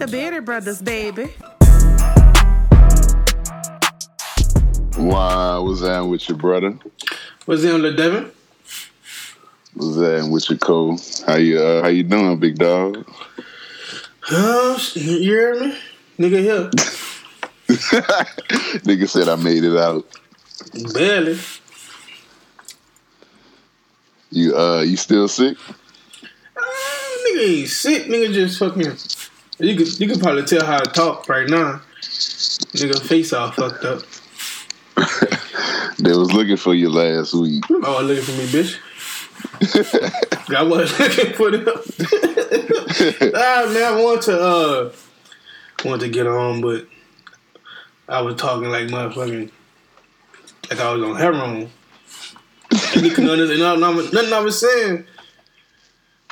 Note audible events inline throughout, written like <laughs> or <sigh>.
the Bearded Brothers, baby. Why was that with your brother? Was What's in the Devin? Was that with your co? How you uh, how you doing, big dog? Huh? You hear me? Nigga here. <laughs> Nigga said I made it out. Barely. You uh you still sick? Uh, nigga ain't sick. Nigga just fucking. You could you could probably tell how I talk right now. Nigga face all fucked up. they was looking for you last week. Oh, looking for me, bitch. <laughs> I was looking for them. <laughs> ah man, I want to uh want to get on, but I was talking like motherfucking like I was on heroin. And you can <laughs> understand nothing, nothing I was saying.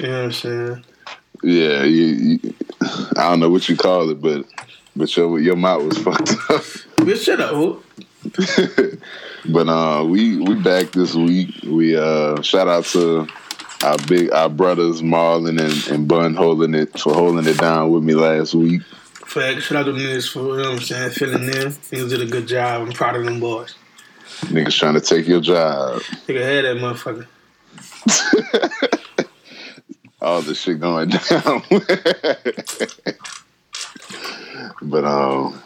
You know what I'm saying? Yeah, you, you, I don't know what you call it, but but your your mouth was <laughs> fucked up. Bitch, shut up. <laughs> But uh, we we back this week. We uh, shout out to our big our brothers Marlon and, and Bun holding it for holding it down with me last week. Fact, shout out to niggas for you know what I'm saying, filling in. Niggas did a good job. I'm proud of them boys. Niggas trying to take your job. Nigga had that motherfucker. <laughs> All this shit going <laughs> down. but um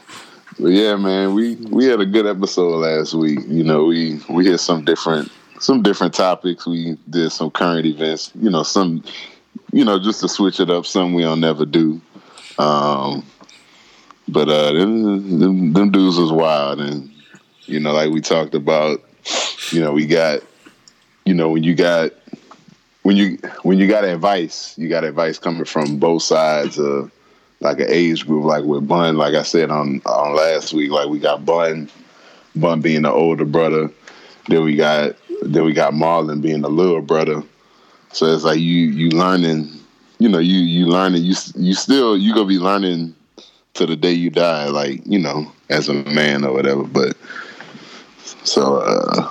but yeah, man, we we had a good episode last week. You know, we we hit some different some different topics. We did some current events. You know, some you know just to switch it up. Some we don't never do. Um, but uh, them, them them dudes was wild, and you know, like we talked about. You know, we got you know when you got when you when you got advice, you got advice coming from both sides of like an age group, like with Bun, like I said on on last week, like we got Bun, Bun being the older brother, then we got then we got Marlon being the little brother. So it's like you you learning, you know, you you learning, you you still you gonna be learning to the day you die, like you know, as a man or whatever. But so uh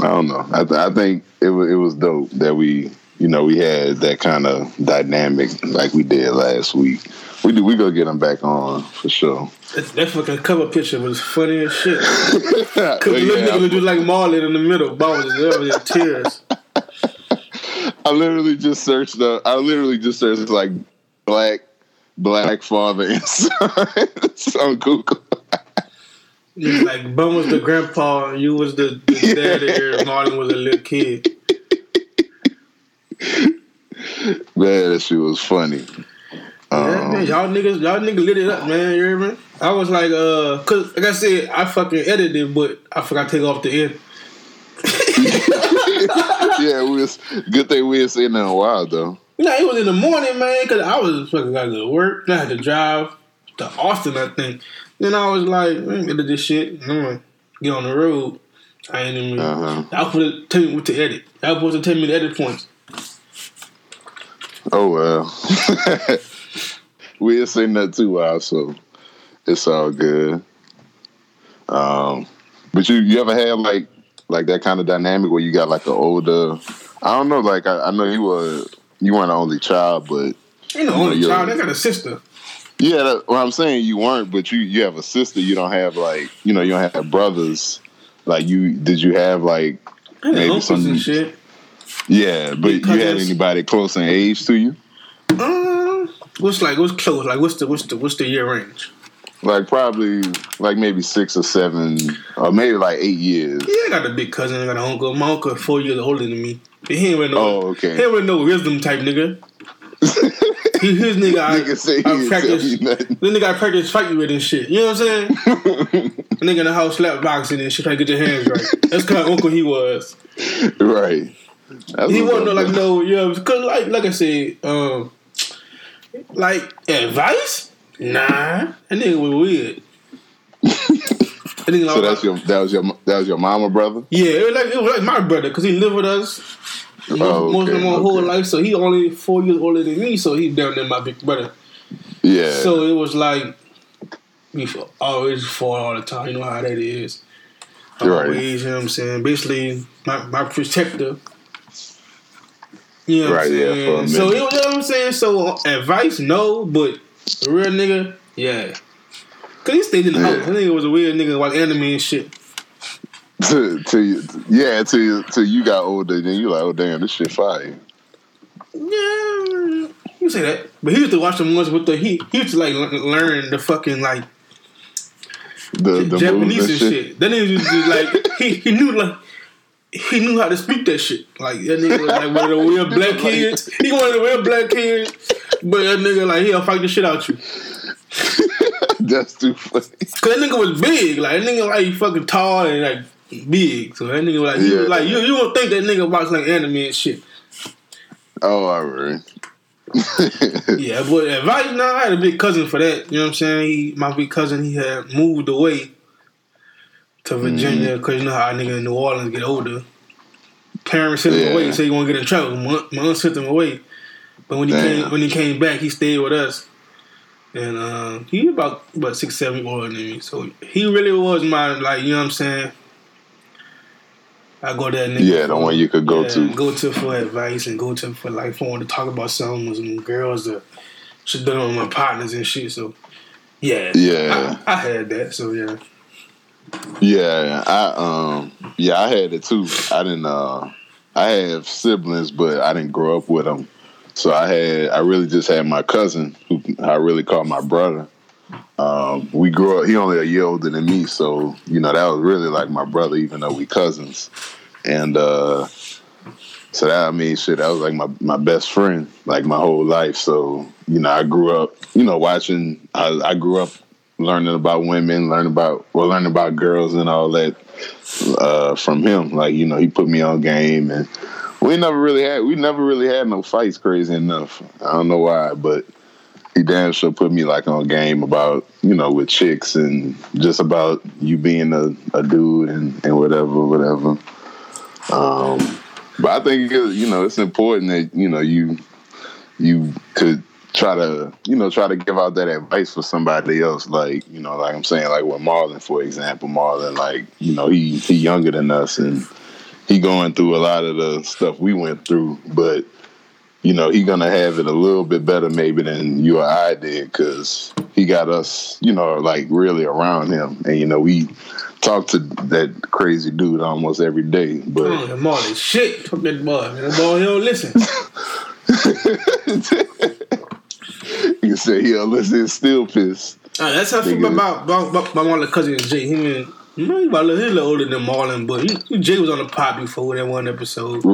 I don't know. I, th- I think it was it was dope that we you know, we had that kind of dynamic like we did last week. We do. We go get them back on for sure. That, that fucking cover picture was funny as shit. <laughs> Cause yeah, look nigga just like Marlon in the middle, in tears. <laughs> I literally just searched the. I literally just searched like black black father and <laughs> son on Google. Like Bun was the grandpa, and you was the, the yeah. <laughs> dad, and Marlon was a little kid. man, that shit was funny. Yeah, um, man, y'all niggas, y'all niggas lit it up, man. You hear me? I was like, uh, cause like I said, I fucking edited, but I forgot to take off the end. <laughs> yeah, we was good thing we ain't seen that in a while though. No, it was in the morning, man, because I was fucking got to go to work. I had to drive to Austin, I think. Then I was like, let me edit this shit. I'm gonna get on the road. I ain't even. Uh-huh. I was supposed to tell me what to edit. I was supposed to tell me the edit points. Oh well, <laughs> we ain't seen that too while, so it's all good. Um, but you you ever had like like that kind of dynamic where you got like an older? I don't know. Like I, I know you were you weren't the only child, but you know, only child. I got a sister. Yeah, that, what I'm saying you weren't, but you you have a sister. You don't have like you know you don't have brothers. Like you did you have like maybe some shit. Yeah, but because you had anybody close in age to you? Um, what's like what's close? Like what's the what's the what's the year range? Like probably like maybe six or seven, or maybe like eight years. Yeah, I got a big cousin. I got an uncle. My uncle four years older than me. He ain't with no. Oh, okay. He ain't with no wisdom type nigga. <laughs> his nigga, I, nigga say I practice. The nigga I practice fight you with and shit. You know what I'm saying? <laughs> nigga in the house slap boxing and shit, trying to get your hands right. That's kind of uncle he was. Right. That's he wasn't like no, you know, because like like I said, um, like advice, nah, that nigga was weird. <laughs> so that's your that was your that was your mama brother. Yeah, it was like it was like my brother because he lived with us Oh, most, oh, okay, my okay. whole life. So he only four years older than me, so he down there my big brother. Yeah. So it was like we always fought all the time. You know how that is. Always, right. you know what I'm saying. Basically, my my protector You know what Right, I'm yeah, saying? for a so you know what I'm saying? So advice, no, but a real nigga, yeah. Cause he stayed in the Yeah. house. That nigga was a weird nigga like anime and shit. To, to you, yeah, to you, till you got older, then you like, oh damn, this shit fire. Yeah, you say that. But he used to watch them ones with the he he used to like le- learn the fucking like The the Japanese and shit. That nigga used to like he, he knew like he knew how to speak that shit. Like that nigga was like one of the real <laughs> black kids. He one of the real black kids. But that nigga like he'll fight the shit out you. <laughs> That's too funny. Cause that nigga was big. Like that nigga like he fucking tall and like big. So that nigga like Yeah. like you you don't think that nigga watch like anime and shit. Oh, I right. <laughs> Yeah, but advice now I had a big cousin for that. You know what I'm saying? He, my big cousin he had moved away to Virginia because you know how a nigga in New Orleans get older. Parents sent him Yeah. away, so he won't get in trouble. My, my aunt sent him away, but when he Damn. came when he came back, he stayed with us. And uh, he about about six seven older than me, so he really was my like you know what I'm saying. I go there, nigga. Yeah, the one you could go yeah, to. go to for advice and go to for like if I want to talk about something with some girls that should done with my partners and shit. So yeah, Yeah. I, I had that. So yeah, Yeah, I um yeah, I had it too. I didn't uh I have siblings but I didn't grow up with them. So I had I really just had my cousin who I really call my brother. Um we grew up he only a year older than me, so you know that was really like my brother even though we cousins. And uh so that I mean shit, that was like my, my best friend, like my whole life. So, you know, I grew up, you know, watching I, I grew up learning about women, learning about well, learning about girls and all that uh, from him. Like you know, he put me on game, and we never really had we never really had no fights. Crazy enough, I don't know why, but he damn sure put me like on game about you know with chicks and just about you being a, a dude and and whatever whatever. Um, but I think you know it's important that you know you you could try to you know try to give out that advice for somebody else like you know like i'm saying like with marlon for example marlon like you know he he younger than us and he going through a lot of the stuff we went through but you know he gonna have it a little bit better maybe than you or i did because he got us you know like really around him and you know we talk to that crazy dude almost every day but oh, that Marley shit. Fuck that boy. That boy he don't listen. you say he'll listen still pissed Uh, that's how I feel about about, about, my little cousin Jay. He mean, he about a little, he a little older than Marlon, but Jay was on the pod before that one episode.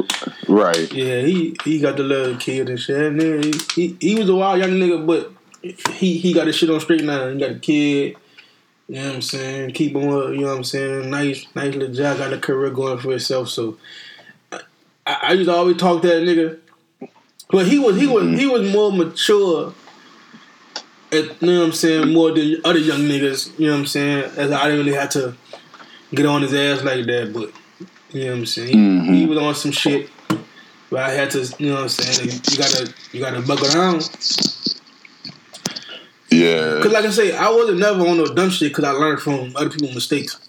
right Yeah, he he got the little kid and shit. And then he, he he was a wild young nigga, but he he got his shit on straight now. He got a kid. You know what I'm saying? Keep him up. You know what I'm saying? Nice, nice little job. Got a career going for himself. So I, I used to always talk to that nigga, but he was he was he was more mature. At, you know what I'm saying? More than other young niggas. You know what I'm saying? As I didn't really have to get on his ass like that, but you know what I'm saying? He, Mhm. he was on some shit. But I had to, you know what I'm saying? You gotta, you gotta buckle down. yeah Cause like I say, I wasn't never on no dumb shit. Cause I learned from other people's mistakes.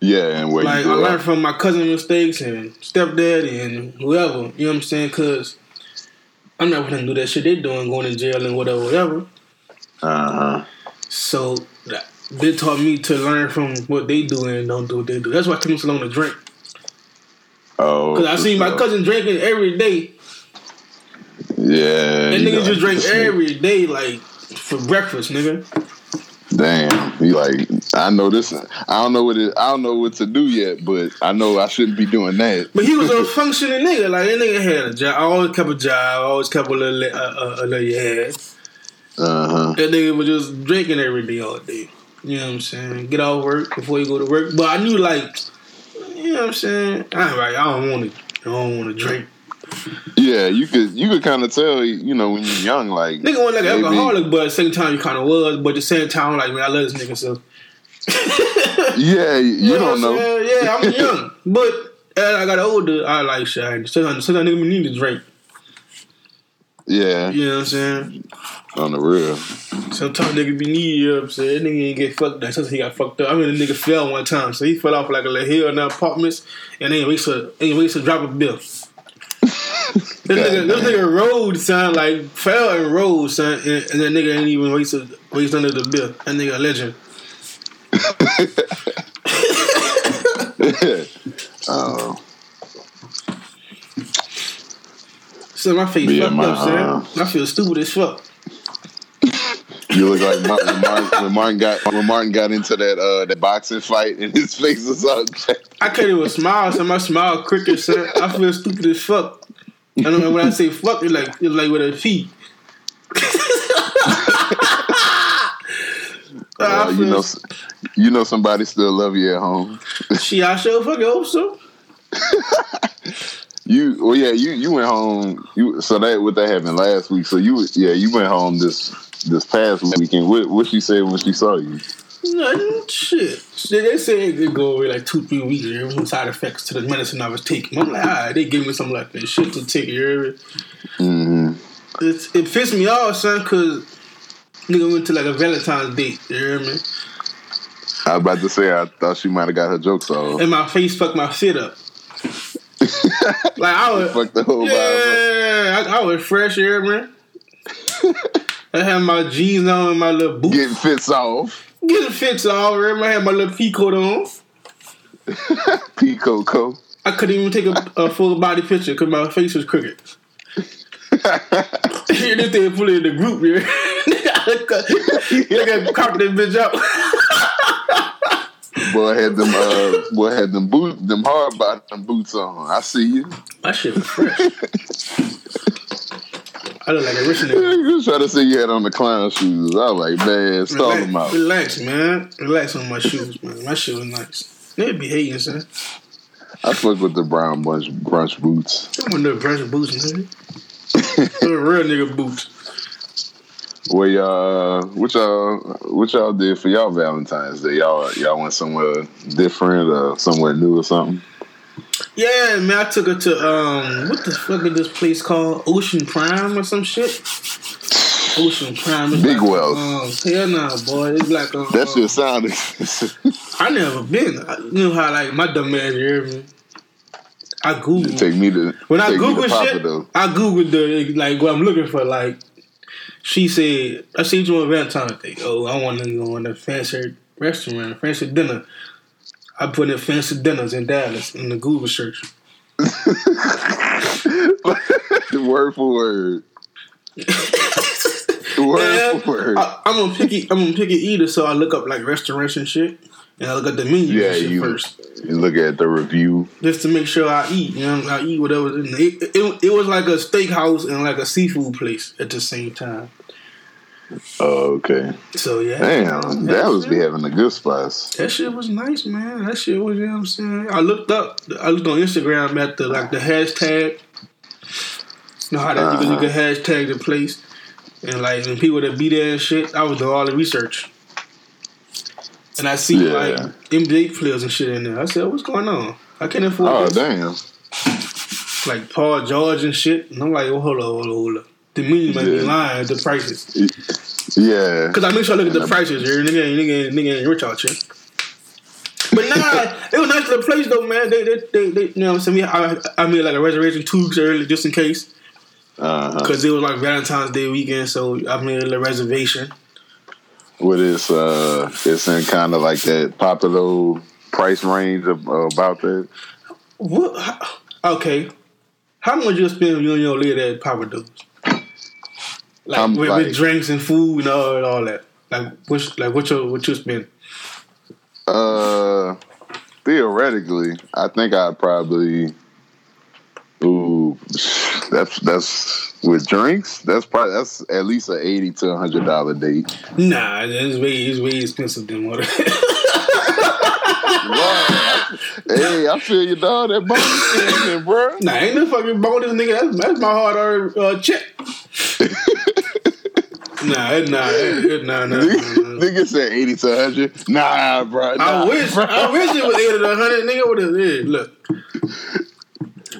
Yeah, and where Like I learned from my cousin mistakes and stepdad and whoever. You know what I'm saying? Cause I'm not gonna do that shit they doing, going to jail and whatever, whatever. Uh-huh. So that, they taught me to learn from what they do and don't do what they do. That's why I took me so long to drink. Oh, Cause I see seen my cousin drinking every day. Yeah, That you nigga just drink every day, like for breakfast, nigga. Damn, he like I know this. I don't know what it. I don't know what to do yet, but I know I shouldn't be doing that. But he was a <laughs> functioning nigga. Like that nigga had a job. Always kept a job. I Always kept a little, uh, uh, a little yeah. Uh huh. That nigga was just drinking every day, all day. You know what I'm saying? Get off work before you go to work. But I knew, like, you know what I'm saying? All right, I don't want to. I don't want to drink. Yeah, you could you could kind of tell. You know, when you're young, like Nigga wasn't like an alcoholic, but at the same time, you kind of was. But at the same time, like, man, I love this nigga, so. Yeah, you, <laughs> You don't know. Saying? Yeah, I'm young. <laughs> But as I got older, I like shit. Sometimes, sometimes nigga need to drink. Yeah, You know what I'm saying? on the real. Sometimes nigga be need, you know what I'm saying? That nigga ain't get fucked up. Sometimes he got fucked up. I mean, the nigga fell one time. So he fell off like a little hill in the apartments and ain't waste a, ain't a drop of bill. <laughs> This nigga, this nigga rolled, son, like fell and rolled, son, and, and that nigga ain't even waste waste under the bill. That nigga a legend. <laughs> <laughs> Oh, So my face Yeah, fucked my, up, son. uh, I feel stupid as fuck. you look like Martin, when, Martin, when Martin got when Martin got into that uh that boxing fight and his face was all jacked. I can't even smile, son. My smile cricket, son. I feel stupid as fuck. I don't know when I say fuck, it's like it's like with a P. <laughs> Uh, you know, you know somebody still love you at home. She, I sure fucking hope so. <laughs> You, well, yeah, you you went home. You so that what that happened last week. So you, yeah, you went home this this past weekend. What what she said when she saw you? Nothing, shit. They said it could go away like two, three weeks. There was some side effects to the medicine I was taking. I'm like, alright, they gave me some like that shit to take. You hear me? hmm It's, it pissed me off, son, because nigga went to like a Valentine's date. You hear me? I was about to say I thought she might have got her jokes off. And my face fucked my shit up. <laughs> like I was, Fuck the whole vibe. yeah, I, I was fresh, hear me? I had my jeans on and my little boots. Getting fits off. Getting fits all right. I had my little pea coat on. <laughs> P Coco. I couldn't even take a, a full body picture because my face was crooked. <laughs> this thing put it in the group here. Nigga cocked that bitch out. Boy had them uh boy had them boot them hard bottom boots on. I see you. My shit was fresh. I look like a rich nigga. You was trying to say you had on the clown shoes. I was like, man, stall Relax, them out. relax, man. Relax on my shoes, man. My shit was nice. They be hating, son. I fuck with the brown bunch brunch boots. Them one of the brunch boots, nigga. <laughs> Them real nigga boots. Where y'all, uh, what y'all, what y'all did for y'all Valentine's Day? Y'all, y'all went somewhere different or somewhere new or something? Yeah, man, I took her to um, what the fuck is this place called? Ocean Prime or some shit. Ocean Prime. It's Big like, Wells. Um, hell nah, boy. It's like um, That shit sounded. <laughs> I never been. I, you know how like my dumb ass, hear me? I Googled take me to when I take me to Googled Papa shit. though. I Googled the like what I'm looking for. Like she said, I see you on Valentine's Day. Oh, I want to go on a fancy restaurant, fancy dinner. I put in fancy dinners in Dallas in the Google search. <laughs> word for word. <laughs> word Man, for word. I, I'm a picky. I'm a picky eater, so I look up like restaurants and shit, and I look at the menu yeah, and shit you, first, you look at the review. just to make sure I eat. You know, I eat whatever. It, it, it was like a steakhouse and like a seafood place at the same time. Oh, okay. So yeah, Damn, that was be having the good spots. That shit was nice, man. That shit was, you know what I'm saying? I looked up, I looked on Instagram at the, like, the hashtag. You know how that you, can, you can hashtag the place. And, like, when people that be there and shit, I was doing all the research. And I see, Yeah. like, NBA players and shit in there. I said, what's going on? I can't afford Oh, this. damn. Like, Paul George and shit. And I'm like, oh, hold on, hold on, hold on. The menu might be lying the prices. Yeah. Cause I make sure I look at the prices here. Nigga, nigga, nigga ain't rich out here. But nah, <laughs> it was nice to the place though, man. They, they, they, they you know what I'm saying? I, I made like a reservation two weeks early just in case, Uh-huh. cause it was like Valentine's Day weekend, so I made a reservation. What is uh? It's in kind of like that popular price range of, uh, about that. What? Okay, how much you spend you and your lady at Pappadeaux's? Like, with, like- with drinks and food and all, and all that. Like what? Like what you what you spend? Uh, theoretically, I think I'd probably. Ooh, that's that's with drinks. That's probably that's at least an eighty to a hundred dollar date. Nah, it's way it's way expensive than what. Wow. hey, I feel you, dog. That bonus in, bro. Nah, ain't no fucking bonus, nigga. That's, that's my hard earned uh, check. <laughs> nah, it- nah, nah, nah, nah, nah. Nigga said eighty to hundred. Nah, bro. I wish, bro. I wish it was eight or hundred, nigga. What is it? Look,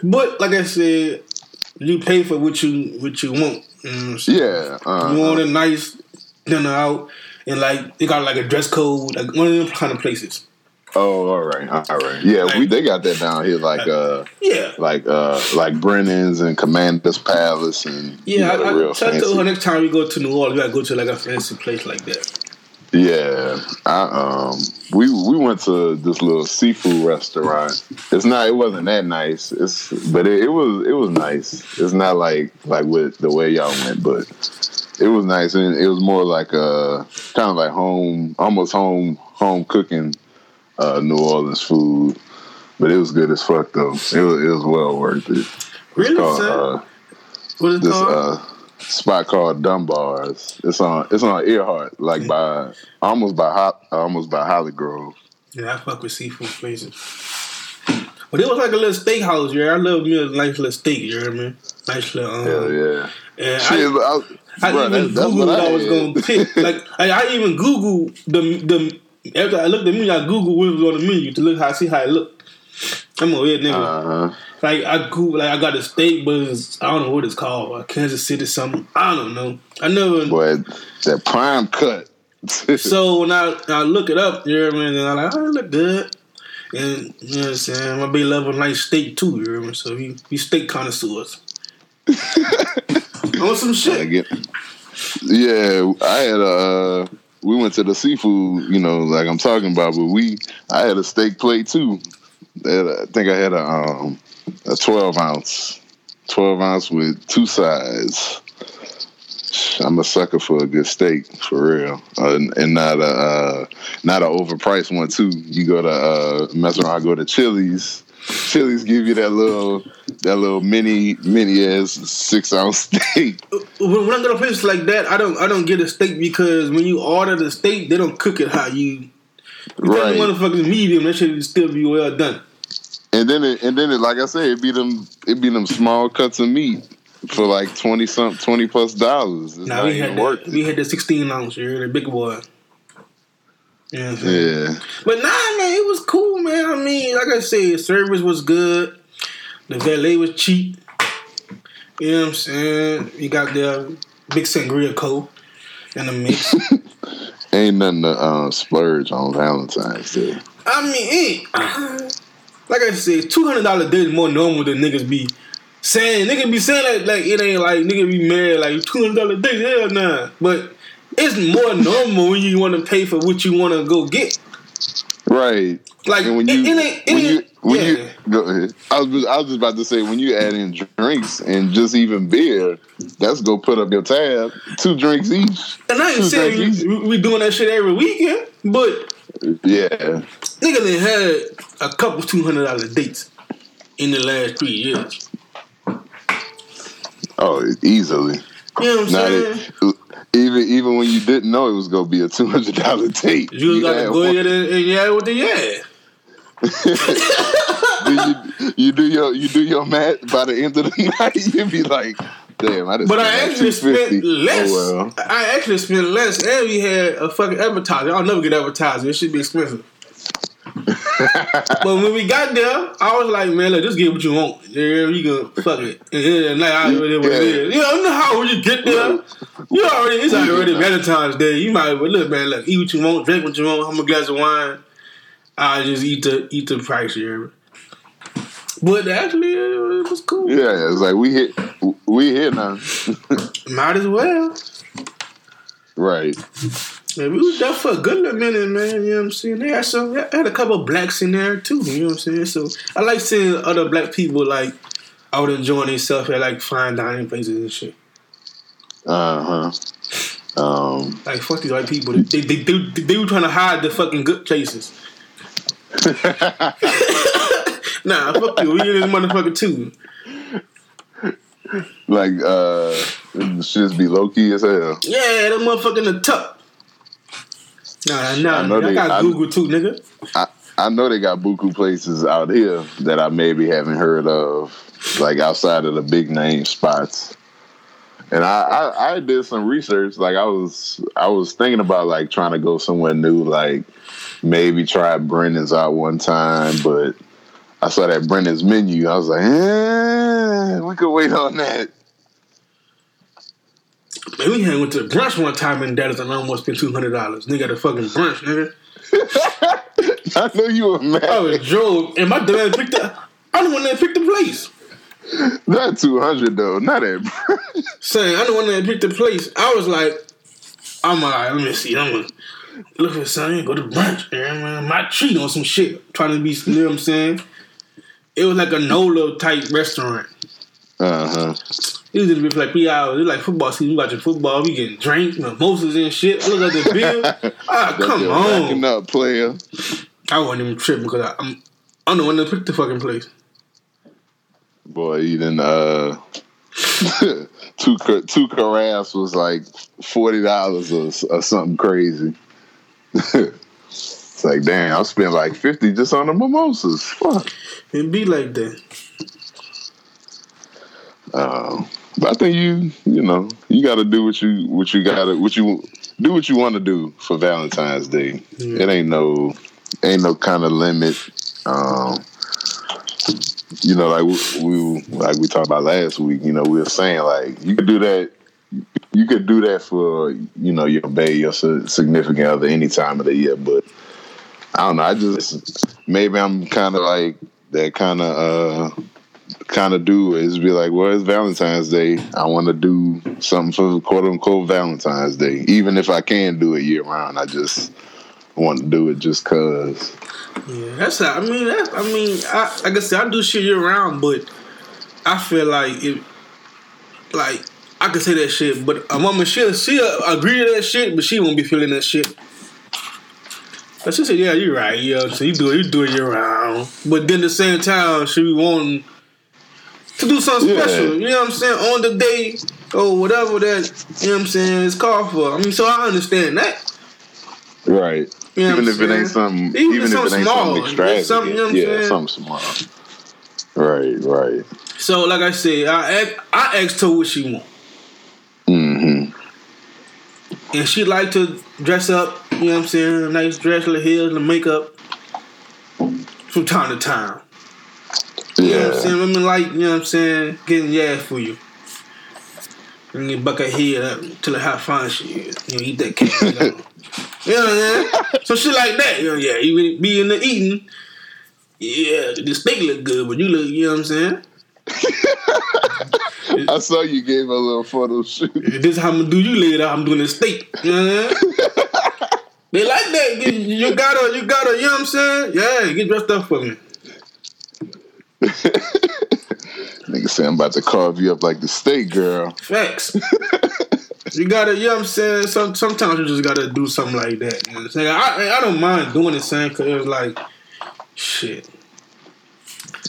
but like I said, you pay for what you what you want. You know? Yeah. Uh, You want a nice dinner out, and like they got like a dress code, like one of them kind of places. Oh, all right, all right. Yeah, Like- we they got that down here, like uh, Yeah. like uh, like Brennan's and Commander's Palace, and you Yeah, know, I, I, real I told her next time we go to New Orleans, we gotta go to like a fancy place like that. Yeah, I um, we we went to this little seafood restaurant. It's not, it wasn't that nice. It's, but it, it was, it was nice. It's not like like with the way y'all went, but it was nice, and it was more like uh, kind of like home, almost home, home cooking, uh, New Orleans food. But it was good as fuck though. It was, it was well worth it. It's Really, called, uh, What is this called? uh spot called Dunbar's. It's on it's on Earhart, like by almost by Ho- almost by Holly Grove. yeah, I fuck with seafood places. But it was like a little steakhouse, yeah. I love me a nice little steak, you know what I mean? Nice little um, Hell yeah. and Shit, I, I, I bro, even that's Googled I, I was gonna pick. <laughs> Like I, I even Googled the the after I looked at the menu, I Googled what was on the menu to look how see how it looked. I'm a weird nigga. Uh-huh. Like I Google, like I got a steak, but I don't know what it's called. Like Kansas City something. I don't know. I never. Boy, that prime cut. <laughs> So when I I look it up, you know what I mean? And I'm like, oh, it look good. And you know what I'm saying? My baby love a nice steak too, you know what I mean? So we, we steak connoisseurs. <laughs> On some shit. get- yeah, I had a. Uh, we went to the seafood, you know, like I'm talking about, but we, I had a steak plate too. I think I had a um a 12 ounce, 12 ounce with two sides. I'm a sucker for a good steak, for real, uh, and, not a uh, not an overpriced one too. You go to uh, mess around, go to Chili's. Chili's give you that little that little mini mini ass six ounce <laughs> steak. When, I go to places like that, I don't I don't get a steak because when you order the steak, they don't cook it how you. You Right. the motherfuckers medium, that should still be well done. And then it, and then it, like I said, it be them it be them small cuts of meat for like twenty some twenty plus dollars. It's Now we had the, we had the sixteen ounce, you the big boy. You know I'm saying? Yeah, But nah, man, it was cool, man. I mean, like I said, service was good. The valet was cheap. You know what I'm saying? You got the big sangria co in the mix. <laughs> ain't nothing to uh, splurge on Valentine's Day. I mean, it, like I said, two hundred dollar day is more normal than niggas be saying. Niggas be saying that like it ain't like niggas be married like two hundred dollar day. Hell nah. But it's more normal when you want to pay for what you want to go get. Right. Like And when you it ain't. It when you when yeah. you go ahead. I was just- I was just about to say when you add in drinks and just even beer, that's go put up your tab. Two drinks each. And I ain't saying we, we doing that shit every weekend, but Yeah. Nigga done had a couple two hundred dollar dates in the last three years. Oh, easily. You know what I'm Not saying? it, even even when you didn't know it was gonna be a two hundred dollar date. You, gotta had go one- ahead and, and yeah with the yeah. <laughs> you, you do your you do your math by the end of the <laughs> night. you'd be like, damn, I just But I actually spent oh, less. Oh well. I actually spent less, and we had a fucking advertiser. I'll never get advertising. It should be expensive. But when we got there, I was like, man, look, just get what you want. Yeah, you can fuck it. And then like, I already what it is. You know, you know how when you get there, you already it's already Valentine's Day. You might well look, man, look, eat what you want, drink what you want, have a glass of wine. I just eat the eat the price here. But actually, it was cool. Yeah, it's like we hit we here now. Might as well. Right. Yeah, we was there for a good little minute, man. You know what I'm saying? They had some, they had a couple of blacks in there too. You know what I'm saying? So I like seeing other black people like out enjoying themselves at like fine dining places and shit. Uh huh. Um Like fuck these white people. They they, they, they, they were trying to hide the fucking good places. <laughs> <laughs> Nah, fuck you. We in this motherfucker too. Like uh shit be low key as hell. Yeah, that motherfucker in the tuck. Nah, nah. I I, know they- got I- Google too, nigga. I, I know they got buku places out here that I maybe haven't heard of, like outside of the big name spots. And I, I, I did some research. Like I was I was thinking about like trying to go somewhere new, like maybe try Brennan's out one time, but I saw that Brennan's menu. I was like, eh, we could wait on that. Man, we had went to brunch one time and Dallas and I almost spent two hundred dollars. Nigga, at a fucking brunch, nigga. <laughs> I know you were mad. I was drove, and my dad picked up. I don't want to pick the place. Not two hundred though. Not that. <laughs> Saying I don't want to pick the place. I was like, I'm like, let me see. I'm gonna look for something. Go to brunch. And man, my treat on some shit. Trying to be, you know what I'm saying? It was like a Nola type restaurant. Uh huh. It was just like three hours. It was like football season. We watching football. We getting drinks, mimosas and shit. I look at the <laughs> bill. Ah, come on. up, player. I wasn't even tripping because I, I'm I'm the one that picked the fucking place. Boy, didn't. Uh, <laughs> two two carafes was like forty dollars or, or something crazy. <laughs> it's like damn, I spent like fifty just on the mimosas. Fuck. It be like that. Um, but I think you, you know, you got to do what you what you got to what you do what you want to do for Valentine's Day. Yeah. It ain't no ain't no kind of limit. Um, you know, like we, we like we talked about last week. You know, we were saying like you could do that. You could do that for you know your babe, your significant other any time of the year. But I don't know. I just maybe I'm kind of like that kind of uh kind of do is be like, well, it's Valentine's Day. I want to do something for quote unquote Valentine's Day, even if I can do it year round. I just want to do it just cause. Yeah, that's how, I mean. That, I mean, I, like I said, I do shit year round, but I feel like it, like I can say that shit, but a woman she she agree to that shit, but she won't be feeling that shit. But she said, "Yeah, you're right. Yeah, so you do it, you do it year round, but then at the same time, she be wanting to do something Yeah. special. You know what I'm saying on the day or whatever that you know what I'm saying is called for. I mean, so I understand that. Right. You know even if I'm it ain't something, Even even, if if it ain't small, something extravagant, something, you know what I'm yeah, saying? something small. Right, right. So, like I said, I asked, I asked her what she want. Mm-hmm. And she like to dress up, you know what I'm saying? A nice dress, little heels, little makeup from time to time. You know what I'm Yeah. saying? Women like, you know what I'm saying, getting yeah for you. And you buck her head up till how fine she is. You know, eat that cake. <laughs> You know, what I'm saying? So shit like that. You know, yeah, you be in the eating. Yeah, the steak look good, but you look, you know what I'm saying? <laughs> I saw you gave a little photo shoot. This is how I'm gonna do you later. I'm doing the steak. You know what I'm saying? <laughs> they like that. You, you gotta, you gotta, you know what I'm saying? Yeah, get dressed up for me. <laughs> Nigga say I'm about to carve you up like the steak girl. Facts. you gotta, you know what I'm saying? Some, sometimes you just gotta do something like that. You know what I'm saying? I, I don't mind doing the same because it's like, shit.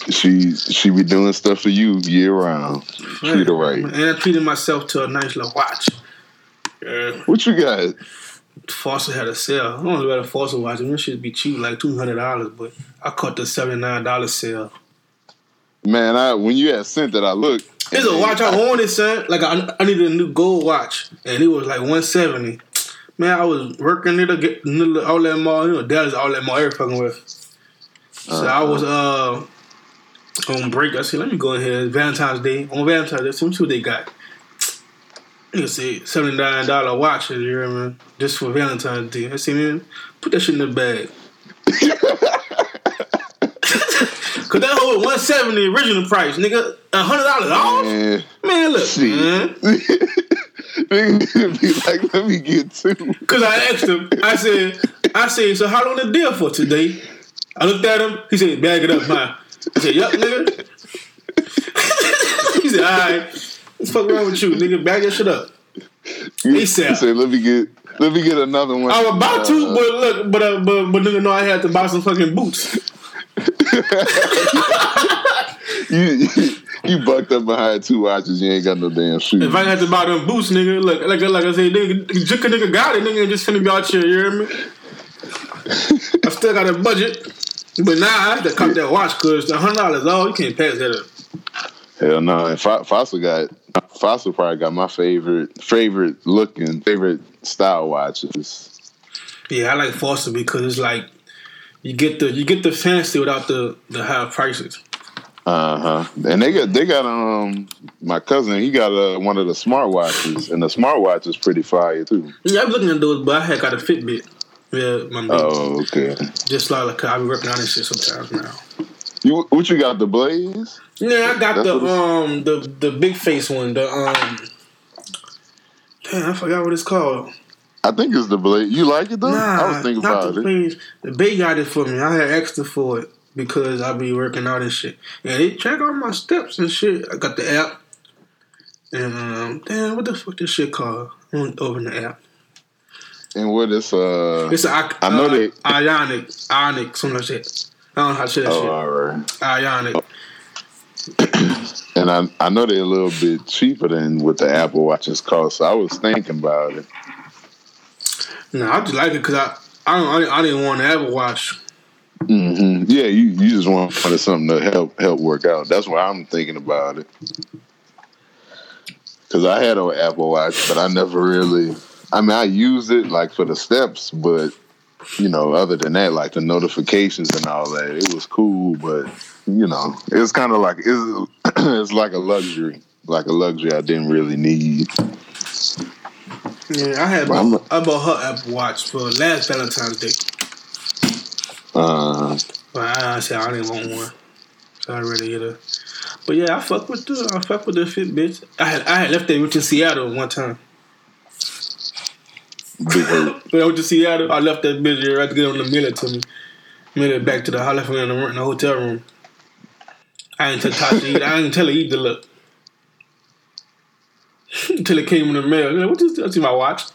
She she be doing stuff for you year round. Treat her right. And I treated myself to a nice little watch. Yeah. What you got? Fossil had a sale. I don't know about a Fossil watch. I mean, it should be cheap, like two hundred dollars, but I caught the seventy nine dollar sale. Man, I when you had sent that, I looked. It's a watch I wanted, son. Like I, I needed a new gold watch, and it was like one seventy. Man, I was working it the outlet mall. You know, Dallas outlet mall every fucking with. So I was uh on break. I said, let me go ahead. Valentine's Day on Valentine's Day. Let me see what they got. Nigga said seventy nine dollar watches. You me? Just for Valentine's Day. I said, man, put that shit in the bag. <laughs> <laughs> Cause that whole one seventy original price, nigga, a hundred dollars off. Man, Man, look, Shit. man. <laughs> nigga be like, let me get two. Cause I asked him, I said, I said, so how long the deal for today? I looked at him. He said, bag it up, man. I said, yup, nigga. <laughs> he said, all right. What's fuck wrong with you, nigga? Bag your shit up. He said- He said, let me get let me get another one. I was about to, Uh, but look, but uh, but but nigga know I had to buy some fucking boots. You, you bucked up behind two watches. You ain't got no damn shoes. If I had to buy them boots, nigga, look, like like I said, nigga, just a nigga got it, nigga, just finna be out here. You hear me? I still got a budget, but now I have to cut that watch because the hundred dollars, oh, you can't pass that up. Hell no. And Fo- Fossil got Fossil probably got my favorite favorite looking favorite style watches. Yeah, I like Fossil because it's like you get the you get the fancy without the the high prices. Uh huh. And they got they got um my cousin he got uh, one of the smartwatches and the smartwatch is pretty fire too. Yeah, I'm looking at those, but I had got a Fitbit. Yeah, my. Oh, okay. Just like, like I be working on this shit sometimes now. You what you got the blaze? Yeah, I got That's the um the the big face one. The um, damn, I forgot what it's called. I think it's the blade. You like it though? Nah, I was thinking about the it. Blaze. The Bay got it for me. I had extra for it because I be working out and shit. And they track all my steps and shit. I got the app. And um, damn, what the fuck this shit called? Open the app. And what is uh? It's a, I, I know uh, they- Ionic, Ionic, something like that. Shit. I don't know how to say that Oh, all right. shit. Ionic. And I I know they're a little bit cheaper than what the Apple Watches cost. So I was thinking about it. No, I just like it because I I, don't, I didn't- want to ever watch. hmm Yeah, you, you just want wanted something to help help work out. That's why I'm thinking about it. Cause I had an Apple Watch, but I never really. I mean, I used it like for the steps, but you know, other than that, like the notifications and all that, it was cool. But you know, it's kind of like it's <clears throat> it's like a luxury, like a luxury I didn't really need. Yeah, I had Well, I'm bought, her Apple Watch for last Valentine's Day. Uh, But I, I said I didn't want one, so I really get her. But yeah, I fuck with the I fuck with the Fitbit. I had I had left that with in Seattle one time. <laughs> When I went to Seattle, I left that bitch. I to get on the it to me. It back to the I it in the, in the hotel room. I ain't tell Tasha either. I ain't tell her either. Look. Until it came in the mail. Like, what is this? I see my watch. <laughs>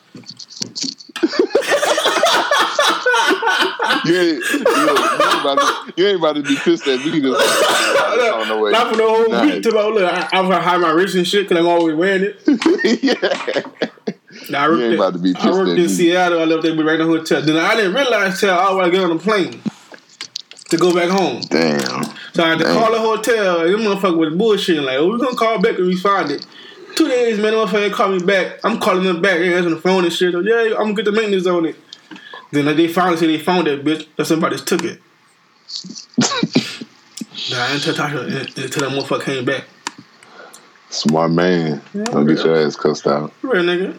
You ain't, you, ain't, you, to, you ain't about to be pissed at me <laughs> on the. Not for the whole Nah. week. Till I look, I, I was hide my wrist and shit because I'm always wearing it. <laughs> yeah. Now, I worked, ain't in- about to be I worked in me. Seattle. I left there right in the hotel. Then I didn't realize till I was get on the plane to go back home. Damn. So I had to Damn. call the hotel. And them motherfucker was bullshitting. Like, oh, we're gonna call back and we find it. Two days, man, the motherfucker called me back. I'm calling them back. They answering the phone and shit. Yeah, I'm gonna get the maintenance on it. Then like, they finally say they found that bitch. That somebody just took it. nah, I didn't tell Tasha until that motherfucker came back. Smart man. Yeah, Don't get yeah. your ass cussed out. Real nigga.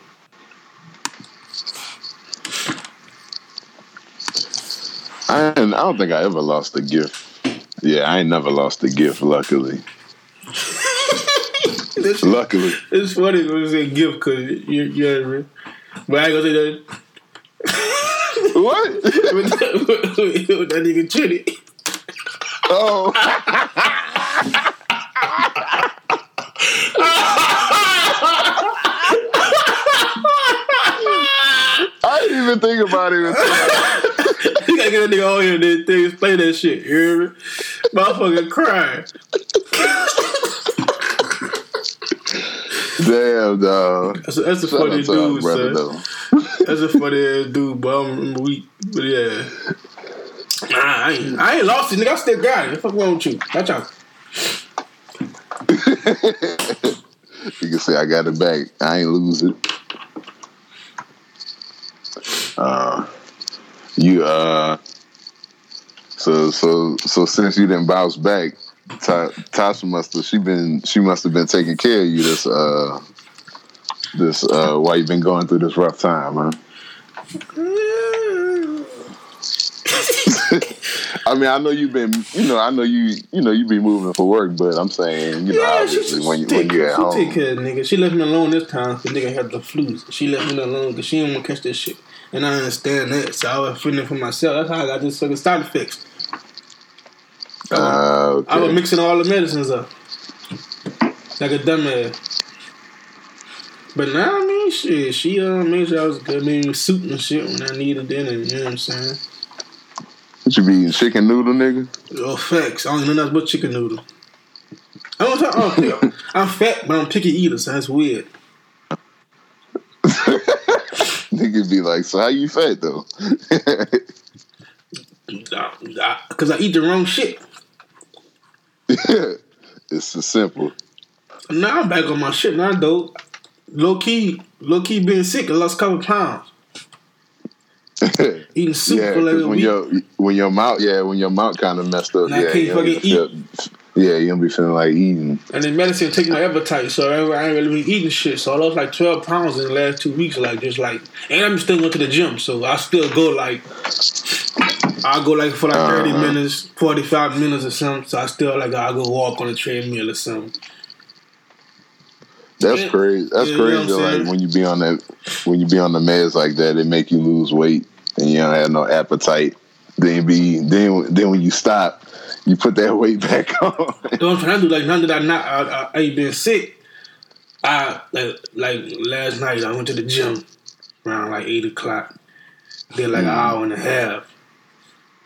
I, I don't think I ever lost a gift. Yeah, I ain't never lost a gift, luckily. This Luckily. It's funny when you say gift because you, you know what I mean? But I ain't gonna say that. What? with, that, with that nigga Trinity. oh. I didn't even think about it. <laughs> You gotta get that nigga on here and then then explain that shit. You hear me? Motherfucker crying. Damn, dog. That's a, that's a Shout funny dude, son. That's a funny dude, but I'm weak. But yeah. Nah, I ain't, I ain't lost it, nigga. I still got it. Fuck wrong with you? Watch out. <laughs> You can say I got it back. I ain't lose it. Uh, you uh, so so so since you didn't bounce back, Tasha must have she been she must have been taking care of you this uh this uh while you've been going through this rough time, huh? <laughs> I mean, I know you've been, you know, I know you, you know, you be moving for work, but I'm saying, you know, Yeah, she, obviously when you when you're at she home, take care of nigga. She left me alone this time because nigga had the flu. She left me alone because she didn't want to catch this shit. And I understand that. So I was feeling for myself. That's how I got this fucking side effects. Uh, okay. I was mixing all the medicines up. Like a dumbass. But now, I mean, shit, she uh, made sure I was good. Me soup and shit when I needed dinner. You know what I'm saying? What you be eating chicken noodle, nigga? Oh, facts. I don't know nothing but chicken noodle. I don't talk, Oh, I'm fat, but I'm picky eater, so that's weird. <laughs> Nigga be like, so how you fat though? <laughs> Because I eat the wrong shit. <laughs> it's so simple. Now I'm back on my shit now, though. Low key, low key being sick, I lost a couple pounds. <laughs> Eating soup yeah, for like when week. your when your mouth, yeah, when your mouth kind of messed up, And yeah, yeah, fucking feel, Yeah, you don't be feeling like eating. And then medicine take my appetite, so I, I ain't really been eating shit. So I lost like twelve pounds in the last two weeks, like just like, and I'm still going to the gym, so I still go like, I go like for like 30 Uh-huh. minutes, forty five minutes or something. So I still like I go walk on the treadmill or something. That's Yeah. crazy. That's Yeah, you know crazy. like when you be on that, when you be on the meds like that, it make you lose weight and you don't have no appetite. Then be then then when you stop, you put that <laughs> weight back on. So I'm trying to do like now that I not I, I, ain't been sick. I like like last night I went to the gym around like eight o'clock. Did like an hour and a half.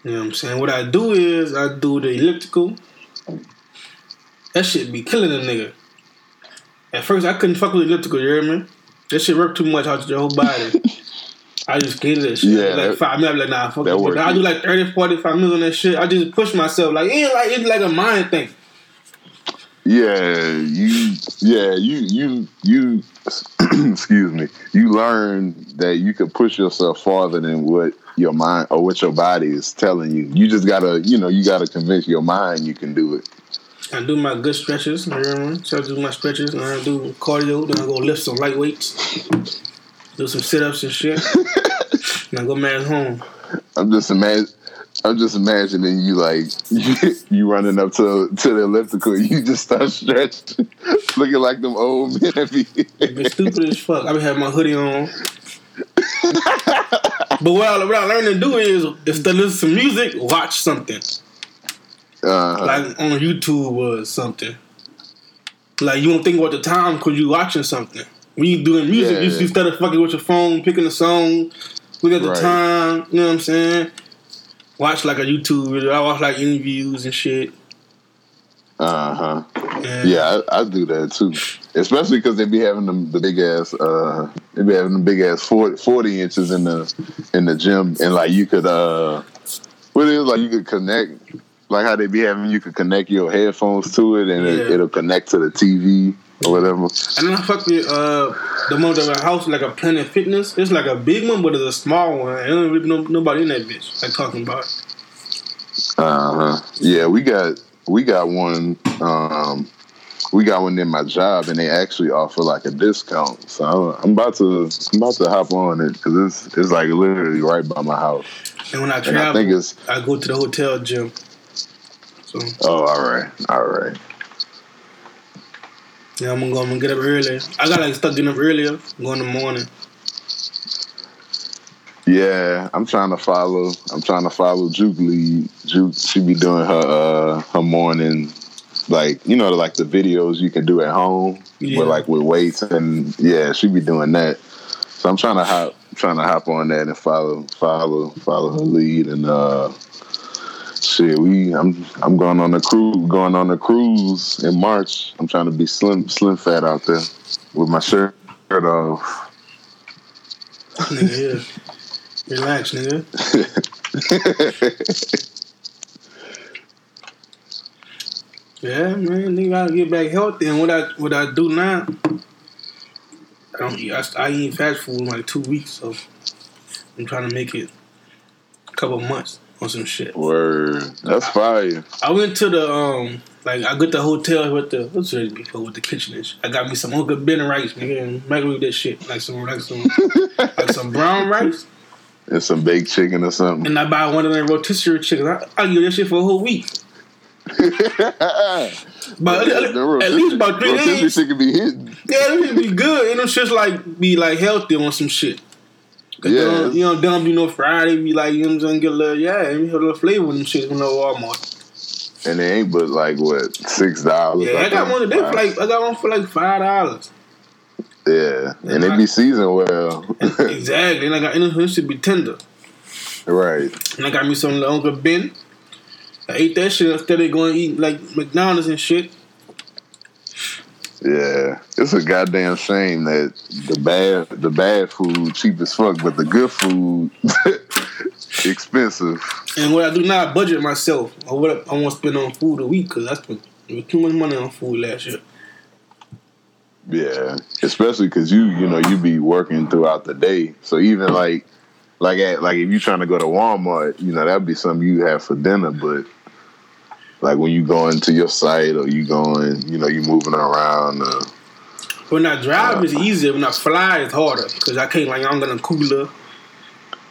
You know what I'm saying? What I do is I do the elliptical. That shit be killing a nigga. At first I couldn't fuck with elliptical, you hear me? That shit worked too much out of your whole body. <laughs> I just get that shit. Yeah, like that- five minutes, I'm like, nah, fuck that it. work. I do like 30, 45 minutes on that shit. I just push myself. Like, it like, it's like a mind thing. yeah, you yeah you you you <clears throat> excuse me. You learn that you can push yourself farther than what your mind or what your body is telling you. You just gotta you know you gotta convince your mind you can do it. I do my good stretches. You know what So I do my stretches and I do cardio. Then I go lift some light weights, do some sit ups and shit. <laughs> and I go man home. I'm just imagine. I'm just imagining you like <laughs> you, running up to to the elliptical. You just start stretching, <laughs> looking like them old men. Be stupid as fuck. I be having my hoodie on. But what I, what I learned to do is instead of listen to music, watch something uh, like on YouTube or something. Like you don't think about the time because you watching something. When you doing music, Yeah, you, yeah. instead of fucking with your phone, picking a song, look at the Right. time. You know what I'm saying? Watch like a YouTube video. I watch like interviews and shit. Uh huh. And Yeah, I, I do that too. Especially because they be having them the big ass. Uh, they be having the big ass 40, 40 inches in the in the gym, and like you could uh, what it is like you could connect. Like how they be having, you could connect your headphones to it, and it, Yeah. it'll connect to the TV or whatever. And then I fuck with uh, the one that my house like a Planet Fitness. It's like a big one, but it's a small one. I don't really know nobody in that bitch. Like talking about. Uh huh. Yeah, we got we got one. Um, we got one in my job, and they actually offer like a discount. So I'm, I'm about to I'm about to hop on it because it's it's like literally right by my house. And when I And I travel, think it's I go to the hotel gym. So oh, all right, all right. yeah, I'm gonna go. I'm gonna get up early. I got like stuck getting up earlier. Go in the morning. Yeah, I'm trying to follow. I'm trying to follow Juke Lee. Juke, she be doing her uh her morning, like you know, like the videos you can do at home, Yeah. with like with weights and yeah, she be doing that. So I'm trying to hop, trying to hop on that and follow, follow, follow her lead and uh, shit. We, I'm, I'm going on a cruise, going on a cruise in March. I'm trying to be slim, slim fat out there with my shirt off. Yeah. Relax, nigga. <laughs> Yeah, man, nigga gotta get back healthy. And what I what I do now, I don't eat. I, I eat fast food in like two weeks, so I'm trying to make it a couple months on some shit. Word, that's fire. I went to the um like I got the hotel with the what's it before with the kitchen and shit. I got me some Uncle Ben rice, nigga, and microwave that shit like some like some <laughs> like some brown rice. And some baked chicken or something. And I buy one of them rotisserie chickens. I, I give that shit for a whole week. <laughs> But at, at- least about three rotisserie days. chicken be hitting. Yeah, it be good. And them shits like be like healthy on some shit. Cause Yeah. they don't, you know, they don't be no Friday. Be like you know what I'm saying, get a little yeah, and you have a little flavor with them shits from the Walmart. And they ain't but like what six dollars. Yeah, I got one today for like I got one for like five dollars. Yeah, and they be seasoned well. <laughs> exactly. And I got it should be tender. right. And I got me some little Uncle Ben. I ate that shit instead of going to eat like McDonald's and shit. Yeah, it's a goddamn shame that the bad the bad food cheap as fuck, but the good food <laughs> expensive. And what I do now, I budget myself or what I want to spend on food a week because I spent too much money on food last year. Yeah, especially because you you know you be working throughout the day, so even like like at like if you trying to go to Walmart, you know that'd be something you have for dinner, but Like when you going to your site or you going, you know, you moving around. Uh, when I drive, uh, it's easier. When I fly, it's harder because I can't like I'm gonna cooler.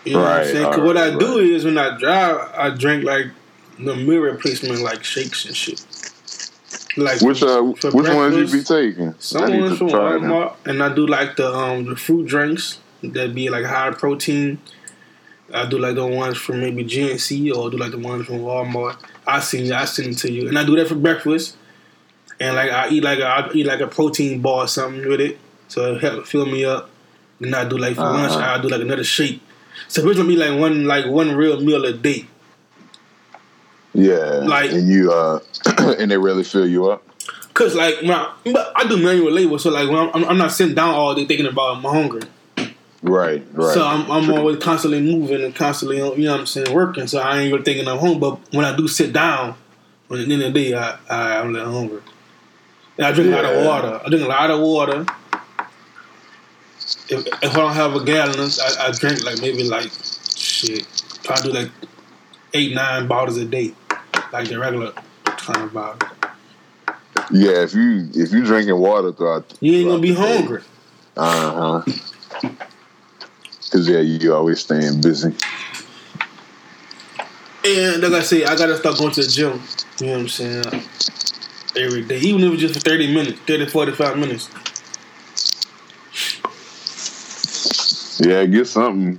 You know right, what I'm saying? Cause right, what I right. do is when I drive, I drink like the mirror replacement, like shakes and shit. Like which uh, which ones you be taking? Some ones from Walmart, and I do like the um the fruit drinks that be like high protein. I do like the ones from maybe GNC or I do like the ones from Walmart. I send I send it to you, and I do that for breakfast. And like I eat like a, I eat like a protein bar or something with it, so it help fill me up. And I do like for uh-huh. lunch, I do like another shake. So it's gonna be like one like one real meal a day. Yeah, like and you uh, <clears throat> and they really fill you up. Cause like when I, but I do manual labor, so like when I'm, I'm not sitting down all day thinking about my hunger. Right, right. So I'm, I'm always constantly moving and constantly, you know what I'm saying, working. So I ain't really thinking I'm home. But when I do sit down, when at the end of the day, I, I, I'm a little hungry. And I drink yeah. a lot of water. I drink a lot of water. If, if I don't have a gallon, I, I drink like maybe like, shit, I do like eight, nine bottles a day like the regular kind of bottle. Yeah, if you if you drinking water throughout, you ain't gonna be hungry. Uh huh. Cause yeah, you always staying busy. And like I say, I gotta start going to the gym. You know what I'm saying? Every day, even if it's just for 30 minutes, 30, 45 minutes. Yeah, get something.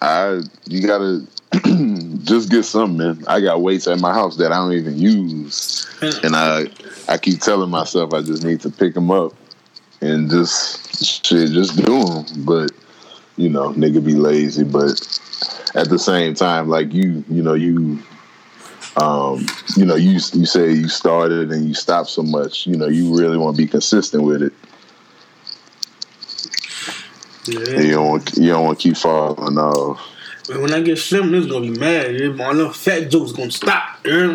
I you gotta <clears throat> just get something, man. I got weights at my house that I don't even use, and I I keep telling myself I just need to pick them up and just shit, just do them. But you know, nigga be lazy. But at the same time, like you, you know, you, um, you know, you you say you started and you stopped so much. You know, you really want to be consistent with it. Yeah. You don't want you don't want to keep falling off. Man, when I get slim, niggas gonna be mad. Yeah? My little fat jokes gonna stop. Yeah? <laughs>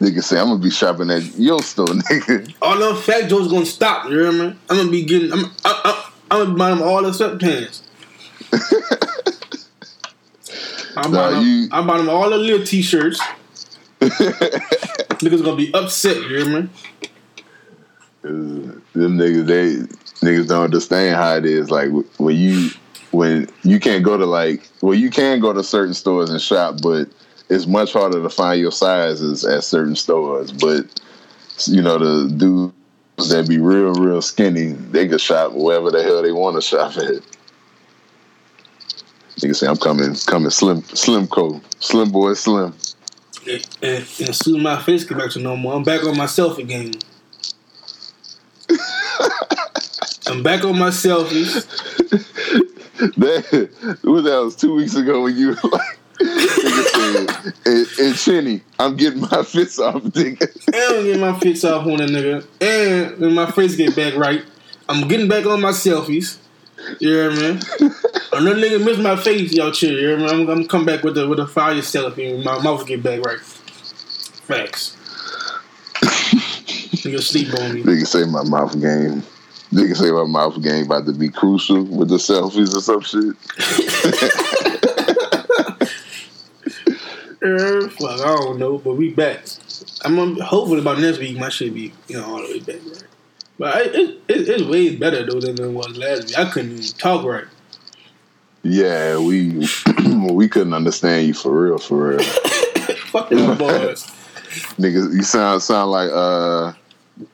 nigga say I'm gonna be shopping at your store, nigga. All them fat jokes gonna stop. You hear me? I'm gonna be getting. I'm. I, I, I'm gonna buy them all the sweatpants. I'm <laughs> nah, buying you... them, I'm buying them all the little t-shirts. <laughs> niggas gonna be upset. You hear me? Uh, them niggas, they niggas don't understand how it is. Like when you when you can't go to like well you can go to certain stores and shop but it's much harder to find your sizes at certain stores. But you know the dudes that be real real skinny they can shop wherever the hell they want to shop at. You can say i'm coming coming slim slim coat slim boy slim. And, and, and soon my face get back to normal. I'm back on my selfie game <laughs> I'm back on my selfies. <laughs> <laughs> that was that was two weeks ago when you were like and, and Chinny, I'm getting my <laughs> fits off, nigga. And I'm getting my fits off on a nigga. And when my face get back right, I'm getting back on my selfies. You hear me? <laughs> Another nigga miss my face, y'all chill. You hear me? I'm, I'm come back with the with a fire selfie and my mouth get back right. Facts. nigga sleep on me. Nigga say my mouth game. Nigga say my mouth game about to be crucial with the selfies or some shit. <laughs> fuck, I don't know, but we back. I'm hopefully by next week my shit be you know all the way back right. But it, it, it's way better though than it was last week. I couldn't even talk right. Yeah, we <clears throat> we couldn't understand you for real, for real. <laughs> Fucking boys. <laughs> Niggas, you sound sound like uh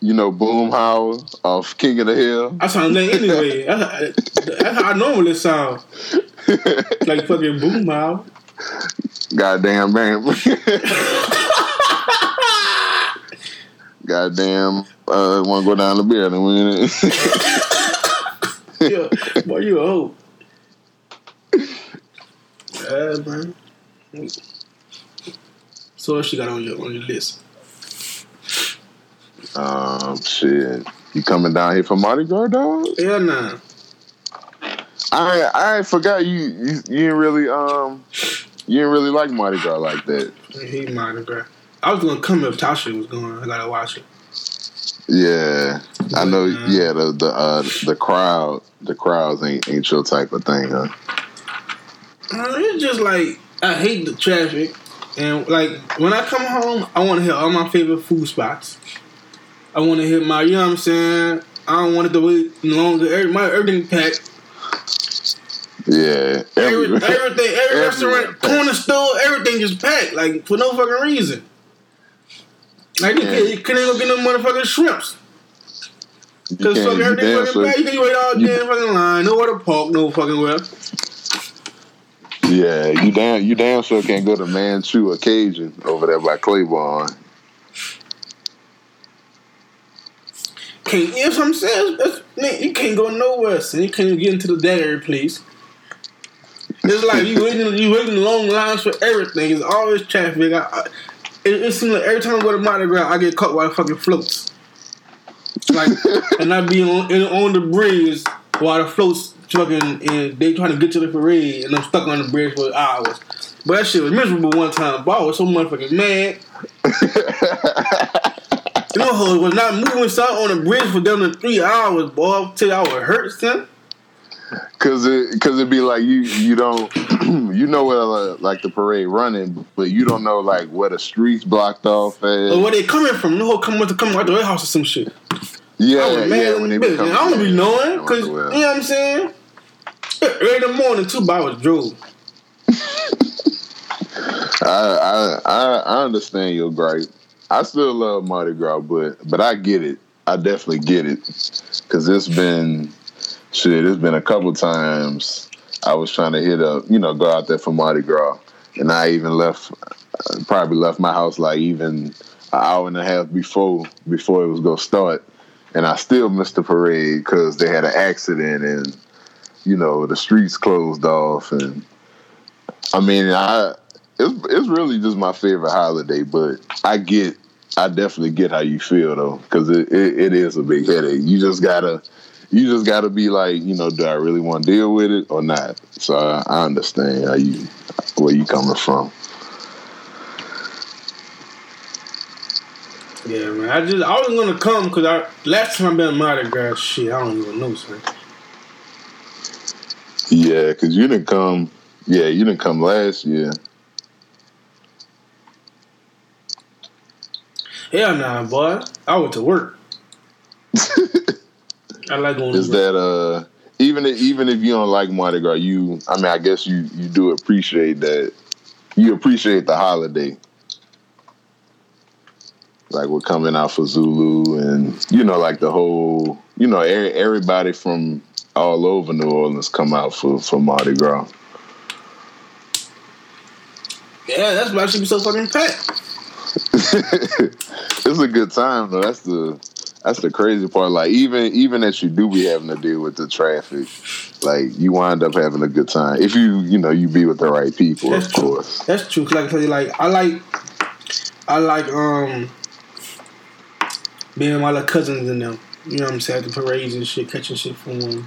you know, Boomhauer off King of the Hill. I sound like anyway. <laughs> That's, how I normally sound. like fucking Boomhauer. Goddamn man. <laughs> Goddamn, uh, want to go down the building. <laughs> yeah, boy, you a hoe. Yeah, man. So what she got on your on your list? Um, shit. You coming down here for Mardi Gras, dog? Yeah, nah. I I forgot you you, you didn't really um you didn't really like Mardi Gras like that. I hate Mardi Gras. I was gonna come if Tasha was going. I gotta watch it. Yeah, but, I know. Uh, yeah, the the uh, the crowd the crowds ain't ain't your type of thing, huh? Uh, it's just like I hate the traffic. And like when I come home, I want to hit all my favorite food spots. I want to hit my, you know what I'm saying. I don't want it to wait no longer. Every, my everything packed. Yeah, Every, every- <laughs> everything, every restaurant, corner store, everything is packed. Like for no fucking reason. Like you, Yeah. you couldn't go get no motherfucking shrimps. Cause fucking everything damn fucking packed. You can wait all damn fucking line. Nowhere to park. No fucking well. Yeah, you damn you damn sure can't go to Manchu Occasion over there by Claiborne. Can't. You know what I'm saying? That's, man, you can't go nowhere. So you can't get into the dairy place. It's like you waiting, you waiting long lines for everything. It's always traffic. I, I, it, it seems like every time I go to Mardi Gras, I get caught by fucking floats. Like, <laughs> and I be on on the bridge while the floats fucking and they trying to get to the parade, and I'm stuck on the bridge for hours. But that shit was miserable one time. But I was so motherfucking mad. <laughs> You know, hoes was not moving south on the bridge for them to three hours, boy. Till I was hurt, son. Cause it, cause it'd be like you, you don't, <clears throat> you know where uh, like the parade running, but you don't know like where the streets blocked off at. Or where they coming from? No, whole coming to come out the warehouse or some shit. yeah, I was mad yeah, in when the they be coming I don't be in. knowing, cause you know what I'm saying. Early in the morning, two was drove. <laughs> I, I I I understand your gripe. I still love Mardi Gras, but but I get it. I definitely get it because it's been shit. It's been a couple times I was trying to hit up, you know, go out there for Mardi Gras, and I even left, uh, probably left my house like even an hour and a half before before it was gonna start, and I still missed the parade because they had an accident and you know the streets closed off and I mean I it's it's really just my favorite holiday, but I get I definitely get how you feel though, because it, it, it is a big headache. You just gotta you just gotta be like, you know, do I really want to deal with it or not? So I, I understand how you where you coming from. Yeah, man. I just I was gonna come because I last time I been Mardi Gras, shit, I don't even know, son. Yeah, because you didn't come. Yeah, you didn't come last year. Hell nah, boy. I went to work. I like going Is to work. that uh even if, even if you don't like Mardi Gras, you I mean I guess you you do appreciate that you appreciate the holiday. Like we're coming out for Zulu and you know like the whole you know er- everybody from all over New Orleans come out for for Mardi Gras. Yeah, that's why I should be so fucking packed. <laughs> it's a good time though. That's the that's the crazy part. Like even even that you do be having to deal with the traffic, like you wind up having a good time if you you know you be with the right people, That's of true. course. That's true. 'cause Like I tell you, like I like, I like um being with my little cousins and them. You know what I'm saying? At the parades and shit, catching shit from them.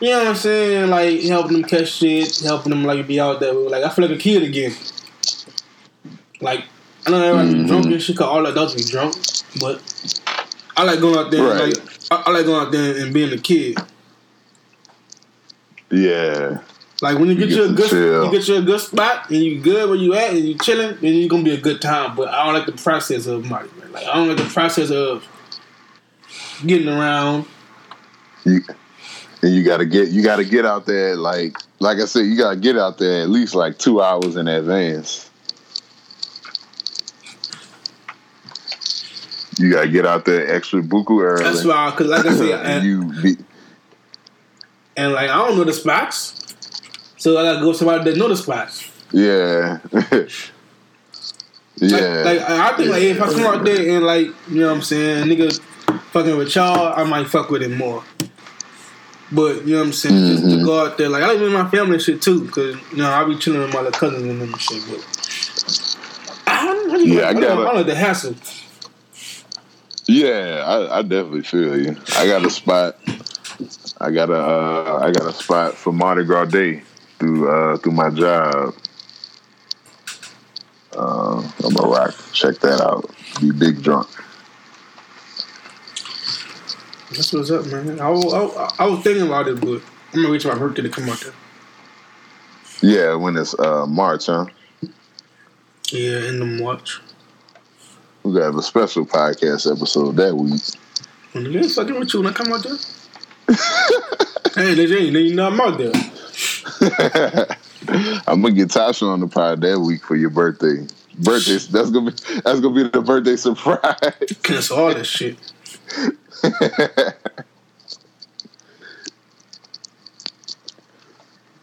You know what I'm saying? Like helping them catch shit, helping them like be out there. Like I feel like a kid again. Like I know everybody be Mhm. drunk and shit, cause all adults be drunk, but I like going out there. and, Right. Like I, I like going out there and being a kid. Yeah, Like when you get You you, get a good, chill. you get you a good spot and you good where you at and you chilling, then it's gonna be a good time. But I don't like the process of Mardi Gras. Like I don't like the process of getting around. you and you got to get you got to get out there like like I said, you got to get out there at least like two hours in advance. You got to get out there extra buku early. That's why, cause like I said, <laughs> and you be, and like I don't know the spots, so I gotta go somebody that know the spots. Yeah. <laughs> Yeah. like I think like if I come out there and like you know what I'm saying, nigga fucking with y'all, I might fuck with it more. But you know what I'm saying, just to Mhm. go out there, like I live with my family and shit too, cause you know I be chilling with my little cousins and them and shit. But I don't, I don't, Yeah, I I don't, gotta- I don't like the hassle. Yeah, I, I definitely feel you. I got a spot. I got a uh, I got a spot for Mardi Gras Day through uh, through my job. Uh, I'm gonna rock. Check that out. Be big drunk. That's what's up, man. I, was- I, I was thinking about it, but I'm gonna wait till my birthday to come out there. Yeah, when it's uh, March, huh? Yeah, in the March. We got a special podcast episode that week. When the nigga fucking with you when I come out there. <laughs> hey, nigga, ain't nigga, know I'm out there. <laughs> I'm gonna get Tasha on the pod that week for your birthday. Birthday. That's gonna be that's gonna be the birthday surprise. <laughs> Cancel all that shit.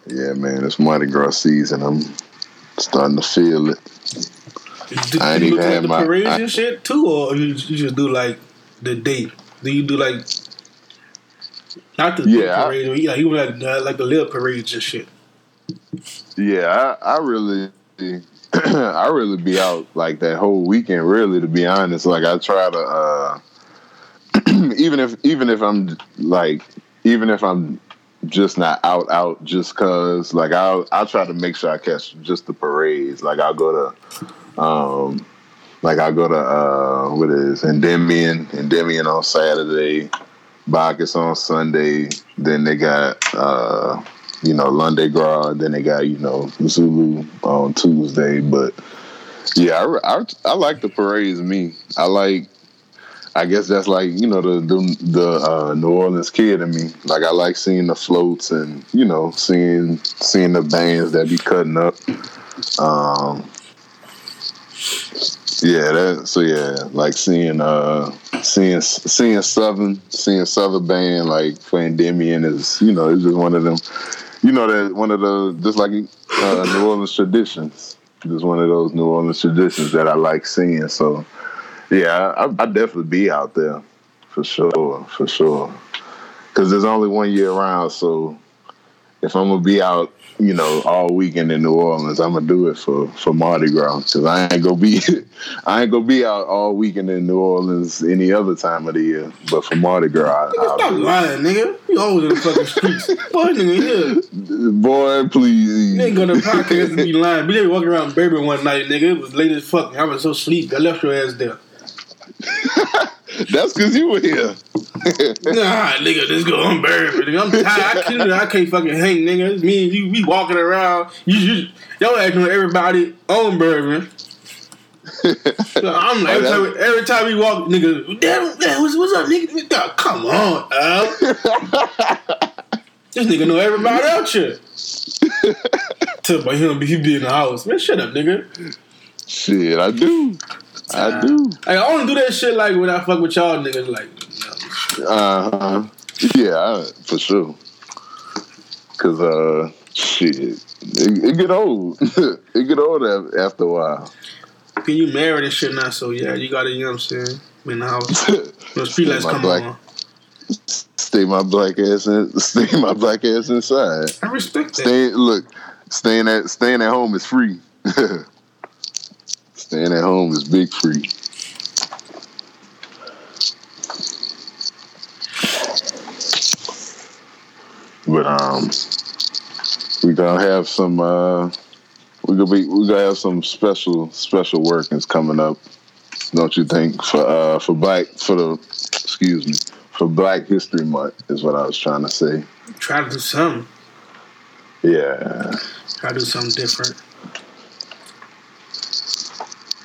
yeah, man, it's Mardi Gras season. I'm starting to feel it. Do, I ain't do you even look at the my- parades I- and shit too, or you, you just do like the date? Do you do like not the Yeah, I- parade, or you like you like the, like the little parades and shit? Yeah, I, I really, <clears throat> I really be out like that whole weekend. Really, to be honest, like I try to, uh, <clears throat> even if even if I'm like, even if I'm just not out out, just cause like I I try to make sure I catch just the parades. Like I'll go to, um, like I go to uh, what is Endymion, Endymion on Saturday, Bacchus on Sunday. Then they got. uh you know, Lundi Gras, then they got, you know, Zulu on Tuesday. But yeah, I, I, I like the parades, me. I like, I guess that's like, you know, the the, the uh, New Orleans kid in me. Like, I like seeing the floats and, you know, seeing seeing the bands that be cutting up. Um, yeah, that so yeah, like seeing uh seeing seeing Southern seeing Southern band like for Endymion is you know it's just one of them you know that one of the just like uh, New Orleans traditions. Just one of those New Orleans traditions that I like seeing so yeah I, I definitely be out there for sure for sure. Because there's only one year around so if I'm gonna be out you know, all weekend in New Orleans. I'm gonna do it for for Mardi Gras because I ain't gonna be <laughs> I ain't gonna be out all weekend in New Orleans any other time of the year. But for Mardi Gras, Nigga, I'll stop lying, nigga. You always in the fucking streets. Boy, nigga, here. boy, please. Nigga go to the podcast and be lying. We just walking around Bourbon one night, nigga. It was late as fuck. I was so sleepy. I left your ass there. <laughs> That's because you were here. Nah, nigga, let's go on Bourbon. Nigga. I'm tired. I can't, I can't fucking hang, nigga. It's me and you, we walking around. You, you y'all acting with everybody on Bourbon. So I'm like, every time, every time we walk, nigga, damn, damn what's, what's up, nigga? Dog, Come on, Al. This nigga know everybody out here. <laughs> Tell about him, he be in the house. Man, shut up, nigga. Shit, I do. I do. Like, I only do that shit like when I fuck with y'all niggas. Like, Uh huh. Yeah, I, for sure. Cause uh, shit, it, it get old. <laughs> it get old after a while. can you marry and shit now? So yeah, you gotta, you know what I'm saying? Be in the house. When street lights <laughs> come black- on. Stay my black ass in. <laughs> Stay my black ass inside. I respect that. Stay look, staying at staying at home is free. staying at home is big free. But um, we gonna have some. uh We gonna be. We gonna have some special special workings coming up. Don't you think for uh for black for the excuse me for Black History Month is what I was trying to say. Try to do something. Yeah. Try to do something different.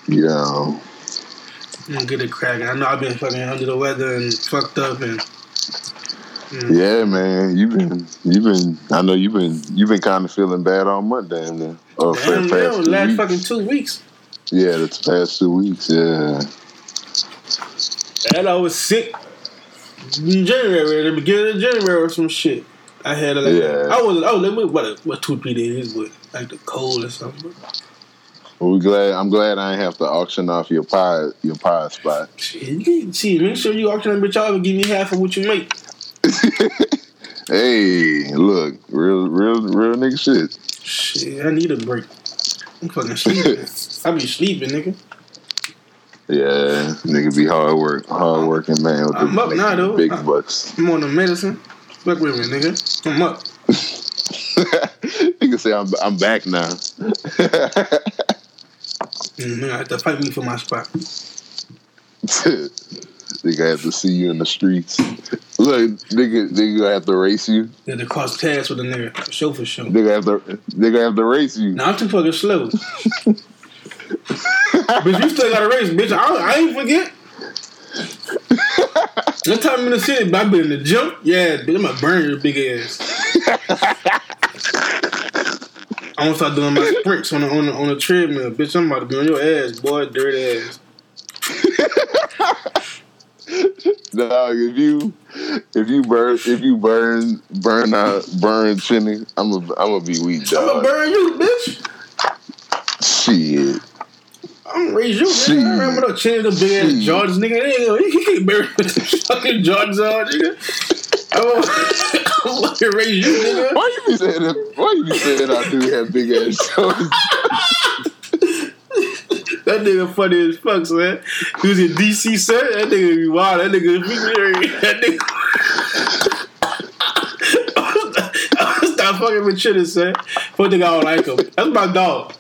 Yeah. And get it cracking. I know I've been fucking under the weather and fucked up and Mm. Yeah, man. You've been you've been I know you've been you've been kinda feeling bad all and then or for damn, past last weeks. fucking two weeks. Yeah, the past two weeks, yeah. And I was sick in January, at the beginning of January or some shit. I had like Yeah. I was I was like what what two three days but like the cold or something. Well, we glad I'm glad I ain't have to auction off your pie your pie spot. Shit, see, make sure you auction that bitch off and give me half of what you make. <laughs> Hey, look, real real real nigga shit. Shit, I need a break. I'm fucking sleeping. <laughs> I be sleeping, nigga. Yeah, nigga be hard work, hard working man with the I'm up now, though. big I- bucks. I'm on the medicine. Fuck with me, nigga. I'm up. <laughs> nigga say I'm I'm back now. Mm, I have to fight me for my spot. Nigga have to see you in the streets. <laughs> Look, nigga, nigga have to race you. Had to cross paths with a nigga. For sure, for sure. Nigga have to, nigga have to race you. Now I'm too fucking slow. <laughs> bitch, you still got a race, bitch. I, I ain't forget. One time in the city, but I been in the gym. Yeah, bitch, I'm gonna burn your big ass. <laughs> I'm gonna start doing my sprints on the on the, on the treadmill, bitch. I'm about to be on your ass, boy, dirty ass. Dog, if you if you burn if you burn burn out burn Chinny, I'm a I'm gonna be weak, I'm gonna burn you, bitch. Shit. I'm gonna raise you, Shit. nigga. I remember the chin the big ass Shit. Jordans, nigga. They ain't gonna- He can't bury with fucking Jordans on, nigga. I'm gonna, <laughs> raise you, nigga. Why you be saying that? Why you be saying I do have big ass shoulders? That nigga funny as fuck, man. He was in DC, sir. That nigga be wild. That nigga, be serious. that nigga. <laughs> Stop fucking with Chitter, son. Fuck nigga, I don't like him. That's my dog.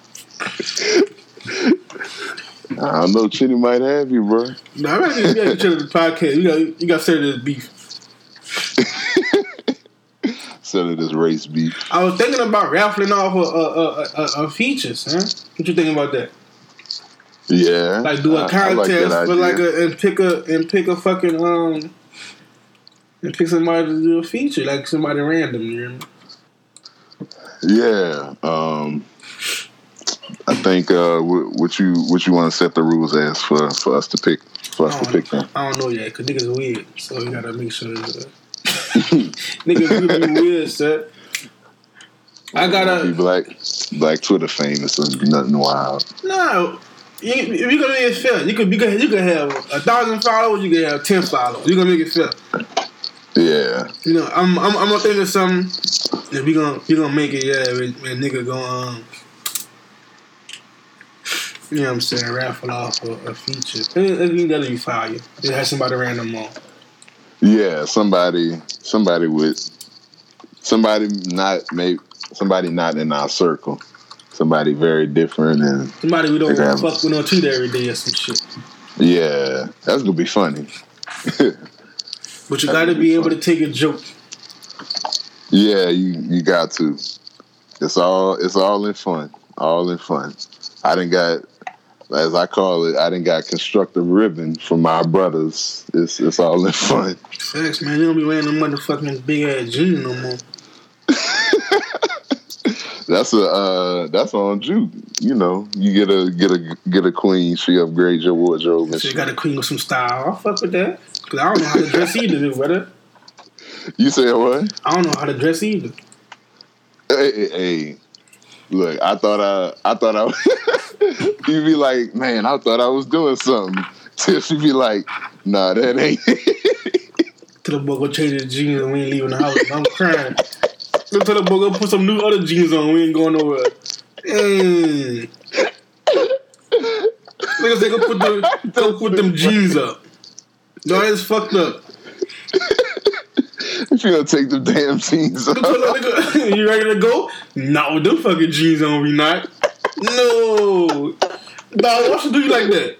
I don't know, Chinny might have you, bro. Nah, I'm ready to get Chitter the podcast. You got, you got say this beef. Selling this race beef. I was thinking about raffling off a, a, a, a, a features, huh? What you thinking about that? Yeah. Like do a contest that for like a and pick a and pick a fucking um and pick somebody to do a feature, like somebody random. You know? Yeah. Um I think uh what, you what you want to set the rules as for for us to pick for us to pick them. I don't know yet, cause niggas weird, so you gotta make sure. Uh, <laughs> niggas be weird, sir. I gotta be black black Twitter famous and nothing wild. no. You, if you gonna make it fair, you could you could you could have a thousand followers, you could have ten followers. You gonna make it fair. Yeah. You know, I'm I'm, I'm gonna think of something. If we gonna we gonna make it, yeah, when nigga go um, you know what I'm saying, raffle off a, a feature. I think that'll be fire. Just have somebody random on. Yeah, somebody somebody with somebody not maybe somebody not in our circle. Somebody very different and Somebody we don't Exactly. fuck with on tweet every day or some shit. yeah, that's gonna be funny. <laughs> But you gotta be be able to take a joke. Yeah, you you got to. It's all it's all in fun. All in fun. I didn't got as I call it, I didn't got constructive ribbon from my brothers. It's it's all in fun. Facts, man. You don't be wearing them motherfucking big ass jeans no more. <laughs> That's a uh that's on you. You know, you get a get a get a queen, she upgrades your wardrobe So you shit. got a queen with some style. I fuck with that. Cause I don't know how to dress either, <laughs> brother. You said what? I don't know how to dress either. Hey, hey, hey. look, I thought I, I thought I, <laughs> you'd be like, man, I thought I was doing something. <laughs> Till she be like, nah, that ain't. Till the boy go change his jeans and we ain't leaving the house. I'm crying. Go tell the boy go put some new other jeans on. We ain't going nowhere. Mm. Niggas say go put the go put them jeans up. No, that's fucked up. she gonna take the damn jeans off. <laughs> you ready to go? Not with them fucking jeans on, we not. No. Dog, why should do you like that?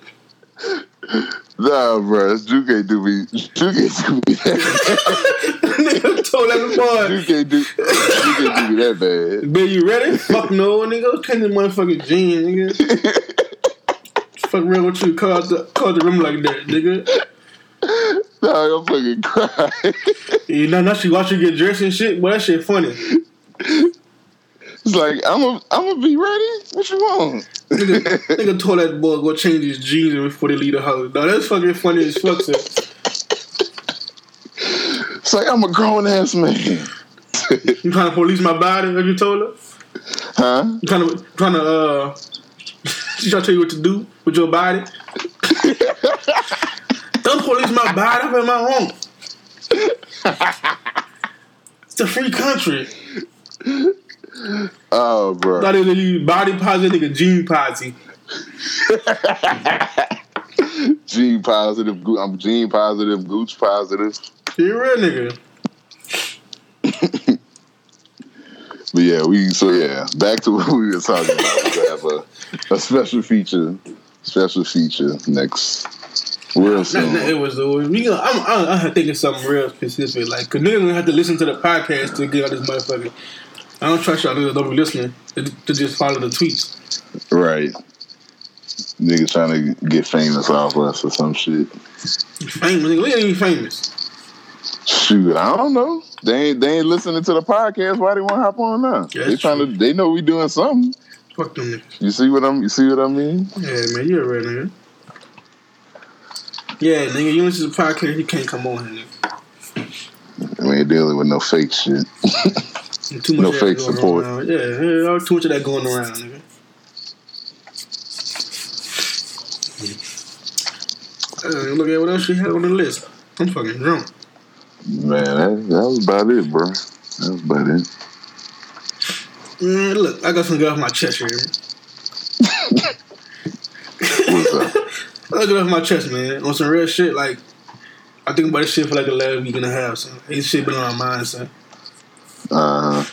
Nah, bro, Juke ain't do me. Juke ain't do me that. nigga told that. Juke ain't do. Juke ain't do me that bad. Man, you ready? Fuck no, nigga. Change the motherfucking jeans, nigga. Fuck real with you. Call the call the room like that, nigga. Nah, I'm fucking crying. You know, now she watch you get dressed and shit. But that shit funny. It's like I'm a, I'm gonna be ready. What you want? Nigga, <laughs> nigga told that boy go change his jeans before they leave the house. Now that's fucking funny as fuck. Sir. It's like I'm a grown ass man. You trying to police my body? Have you told her? huh? You trying to trying to uh? She trying to tell you what to do with your body. <laughs> Don't police my body. I'm in my home. It's a free country. Oh, bro. Not even you body positive, nigga, gene positive. <laughs> Gene positive. I'm gene positive. Gooch positive. You real nigga. <laughs> But yeah, we so yeah. Back to <laughs> what we were talking about. We have a, a special feature. Special feature next real Not, soon. not, it was though. We gonna, I'm, I'm, I'm thinking something real specific. Like, cause niggas gonna have to listen to the podcast to get out this motherfucker. I don't trust y'all niggas don't be listening to, to just follow the tweets. Right. Nigga trying to get famous off us or some shit. Famous, nigga. We ain't even famous. Shoot, I don't know. They ain't they ain't listening to the podcast. Why they want to hop on now? Yeah, they trying to. They know we doing something. Fuck them niggas. You see what I'm? You see what I mean? Yeah, man, you're a real nigga. Yeah, nigga, you listen to the podcast, you can't come on here, nigga. We ain't dealing with no fake shit. <laughs> Too much No fake support. Around. Yeah, yeah, too much of that going around, nigga. Uh, look at what else she had on the list. I'm fucking drunk. Man, that, that was about it, bro. That was about it. Man, look, I got some good off my chest here. Man. What's <laughs> up? I got off my chest, man. On some real shit, like I think about this shit for like the last week and a half, son. This shit been on my mind, son. Uh,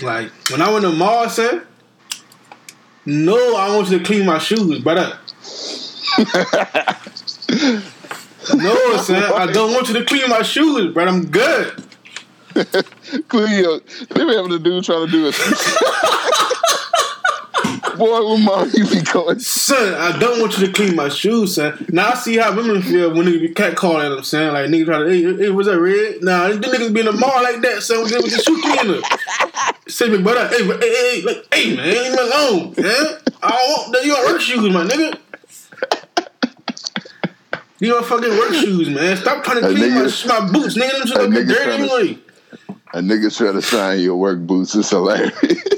Like when I went to the mall, son. No, I want you to clean my shoes, brother. no, son, I <laughs> don't want you to clean my shoes, brother. I'm good. clean Cleo, they be having a dude trying to do it. <laughs> Boy, mom you be going? Son, I don't want you to clean my shoes, son. Now I see how women feel when niggas be catcalling them, son. Like niggas try to, hey, hey, what's that red? Nah, them niggas be in the mall like that, son. With the, with the shoe cleaner. Say me, brother, hey, hey, hey, like, hey, man, leave me alone, man. I don't want that. You work shoes, my nigga. You got fucking work shoes, man. Stop trying to clean my, nigga- my boots, nigga. Them shit a gonna get nigga dirty anyway. A nigga trying to sign your work boots. It's hilarious.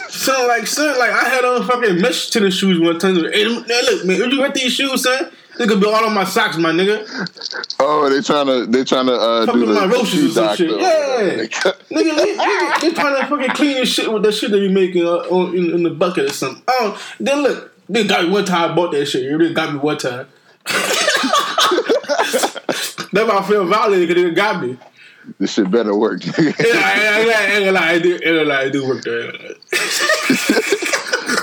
Son, like, son, like, I had on fucking mesh tennis shoes one time. Hey, look, man, where'd you get these shoes, son? They could be all on my socks, my nigga. oh, they trying to they trying to uh, Fucking do the my roaches or some shit. Yeah. Nigga, they, nigga, they trying to fucking clean your shit with the shit they be making uh, on, in, in the bucket or something. Oh, then look, they got me one time. I bought that shit. They got me one time. <laughs> That's why I feel violated because they got me. This shit better work. Yeah, I, I, I, ain't gonna lie, I do, ain't gonna lie, I do work there. <laughs>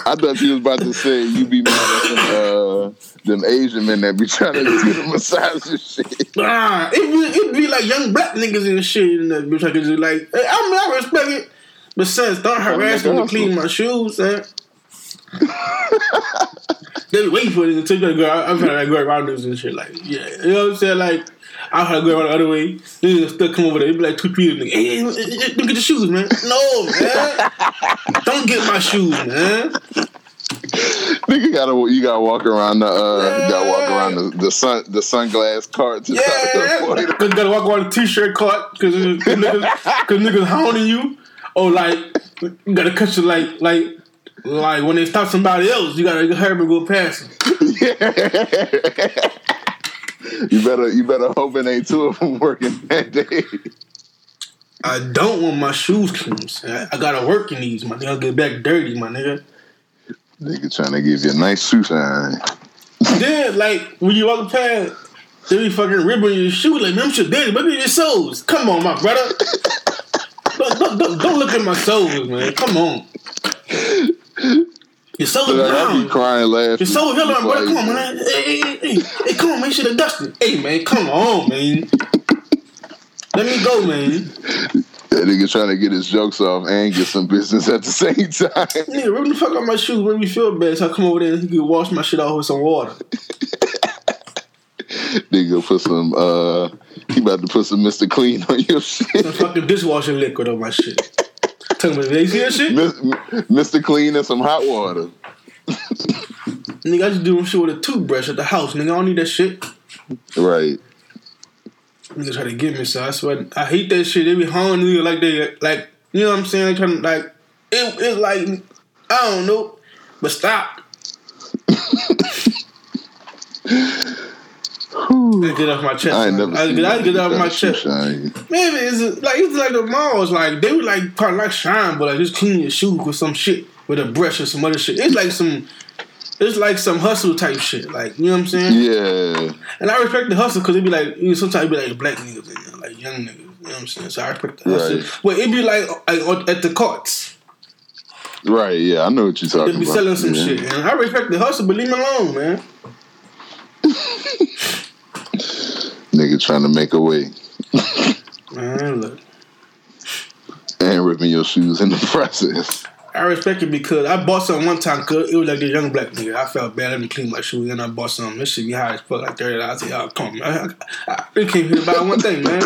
I thought you was about to say you be mad at them, uh, them Asian men that be trying to do the massage and shit. Nah, it be, it be like young black niggas and shit and that bitch. I could just like, I mean, I respect it. But since don't harass me to clean my shoes, man. they waiting for it until you go. I'm trying to go around this and shit. Like, yeah, you know what I'm saying? Like, Trying to go around the other way. Niggas still come over there. It be like two people. Nigga, hey, hey, hey, hey, look at the shoes, man. No, man. don't get my shoes, man. Nigga gotta you gotta walk around the uh you gotta walk around the, the sun the sunglass cart to to Yeah, it. cause you gotta walk around the t-shirt cart because niggas, cause niggas hounding you, or like you gotta catch your like like like when they stop somebody else, you gotta hurry and go past them. <laughs> <laughs> You better you better hope it ain't two of them working <laughs> that day. I don't want my shoes clean. I gotta work in these, my nigga. I'll get back dirty, my nigga. Nigga trying to give you a nice shoe shine. Then like when you walk past. They be fucking ripping your shoe like, man, I'm shit dirty. Look at your soles. Come on, my brother. <laughs> don't, don't, don't, don't look at my soles, man. Come on. Your soles Like, I be crying laughing. You're so hell on, Like, brother. Come on, man. Hey, hey, hey, hey, come on, man. Should have dusted. Hey, man, come on, man. Let me go, man. That nigga trying to get his jokes off and get some business at the same time. <laughs> Nigga, rip the fuck out my shoes. Make me feel bad. So I come over there and he can wash my shit off with some water. <laughs> Nigga put some uh he about to put some Mr. Clean on your shit. Some fucking dishwashing liquid on my shit. <laughs> They see shit? Mr. Clean and some hot water. Nigga, I just do shit with a toothbrush at the house. Nigga, I don't need that shit. Right. Nigga try to get me, so I swear I hate that shit. They be hounding you like they like you know what I'm saying? They trying to like it, it's like I don't know, but stop. <laughs> I get off my chest. I ain't man. never I, seen get, I that get off my chest. shine. Maybe it's like it's like the malls. Like they would like probably like shine, but like just clean your shoes with some shit with a brush or some other shit. It's like some. It's like some hustle type shit, like you know what I'm saying. Yeah. And I respect the hustle because it'd be like you know, sometimes it'd be like black niggas in there, like young niggas. You know what I'm saying? So I respect the hustle. Right. But it'd be like, like at the carts, Right, yeah, I know what you're talking about. they talking be about. selling some yeah. shit, and I respect the hustle, but leave me alone, man. <laughs> Nigga trying to make a way Man, look, and ripping your shoes in the <laughs> process. I respect it because I bought something one time because it was like the young black nigga. I felt bad. Let me clean my shoes. And I bought something. This shit be high as fuck, like thirty dollars. I said, "Oh, come man. I, I, I came here to buy one thing, man.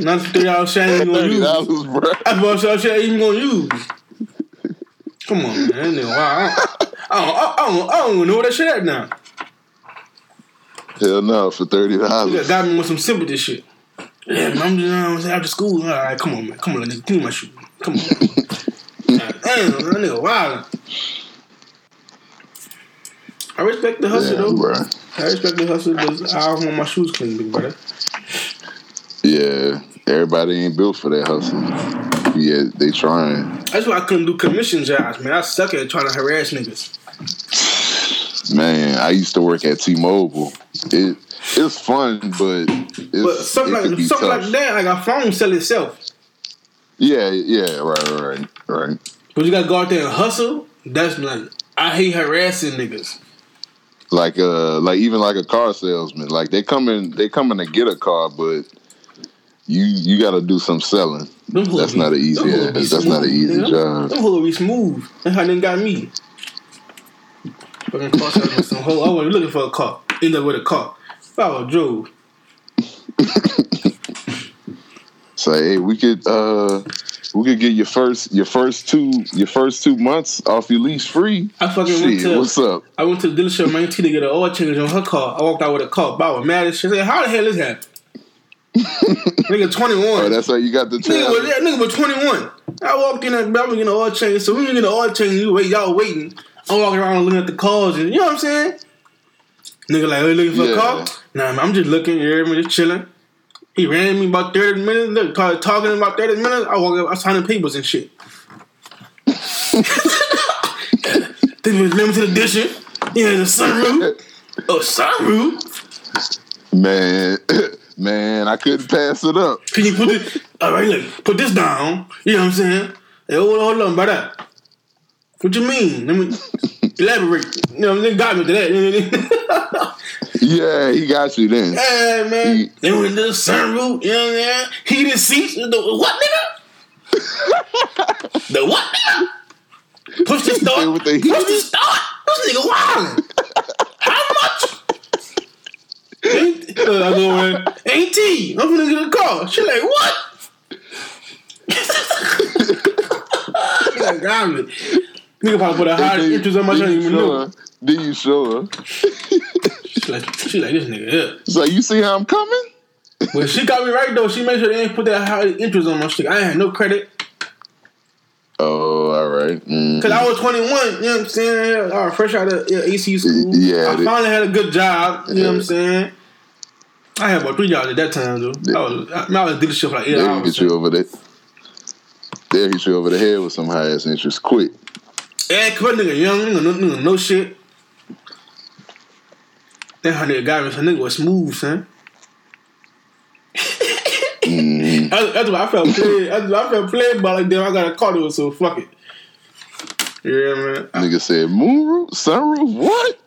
Not thirty dollars shit I ain't gonna use. bro. I bought some shit I ain't even gonna use. Come on, man. Wow. I don't, I, don't, I, don't, I don't know where that shit at now. Hell no, for thirty You dollars. got me with some sympathy shit. Yeah, I'm just um, after school. All right, come on, man. Come on, nigga. Clean my shoe. Come on. <laughs> Damn, that nigga wild. I respect the hustle, Yeah, though. bro. I respect the hustle, but I don't want my shoes clean, big brother. Yeah, everybody ain't built for that hustle. Yeah, they trying. That's why I couldn't do commission jobs, man. I suck at trying to harass niggas. Man, I used to work at T-Mobile. It it's fun, but it's, But something it like something tough. like that, like a phone sell itself. Yeah, yeah, right, right, right. But you gotta go out there and hustle. That's like I hate harassing niggas. Like uh, like even like a car salesman. Like they come in, they come in to get a car, but you you got to do some selling. That's not an easy. That's not an easy job. Them hoes be smooth. That's how they got me. Fucking car salesman, some hoe. I wasn't looking for a car. End up with a car. I was drove. Say, hey, we could uh, we could get your first your first two your first two months off your lease free. I fucking went to what's up? I went to the dealership my auntie to get an oil change on her car. I walked out with a car. But I was mad as shit. How the hell is that? <laughs> nigga 21. Oh, that's how you got the Nigga was, that nigga was 21. I walked in and I was getting an oil change. So when you get an oil change, you wait, y'all waiting. I'm walking around looking at the cars and you know what I'm saying? Nigga like, oh, you looking for Yeah. a car? Nah, man, I'm just looking, you hear me, just chilling. He ran me about 30 minutes, look, talking about 30 minutes. I walk up, I signing papers and shit. <laughs> Then was limited edition. He had a sunroof. Oh, sunroof? Man, <laughs> man, I couldn't pass it up. Can you put it? All right, look, put this down. You know what I'm saying? Hey, hold on, hold on, brother. What you mean? Let me <laughs> elaborate. You know, they got me to that. <laughs> Yeah, he got you then. hey, man. He- They went to the sunroof. You know what I'm saying? Heated seats. The what, nigga? <laughs> the what, nigga? Push the start. With the Push the start. This nigga wildin'. How much? Ain't, I go in, ain't T. I'm gonna get a call. She like, what? Like, got me. Nigga probably put a high Did- interest on my did shit. You even know. Did you show her? She like, she like this nigga. Yeah. Like you see how I'm coming. Well, she got me right though. She made sure they ain't put that high interest on my shit. I ain't had no credit Oh, all right. Mm. because I was 21. You know what I'm saying? I was fresh out of yeah, AC school. Yeah, I they- finally had a good job. You know what I'm saying? I had about three jobs at that time though. I was, I, I was dealership for like eight They'll hours. get you over the. They'll hit you over the head with some high ass interest quick. Yeah, cause that nigga young, nigga, no, nigga, no shit. That got me. So nigga was smooth, son. Mm. That's, that's why I felt played. That's why I felt played by like damn. I got a car to so fuck it. Yeah, man. I, Nigga said moonroof, sunroof, what?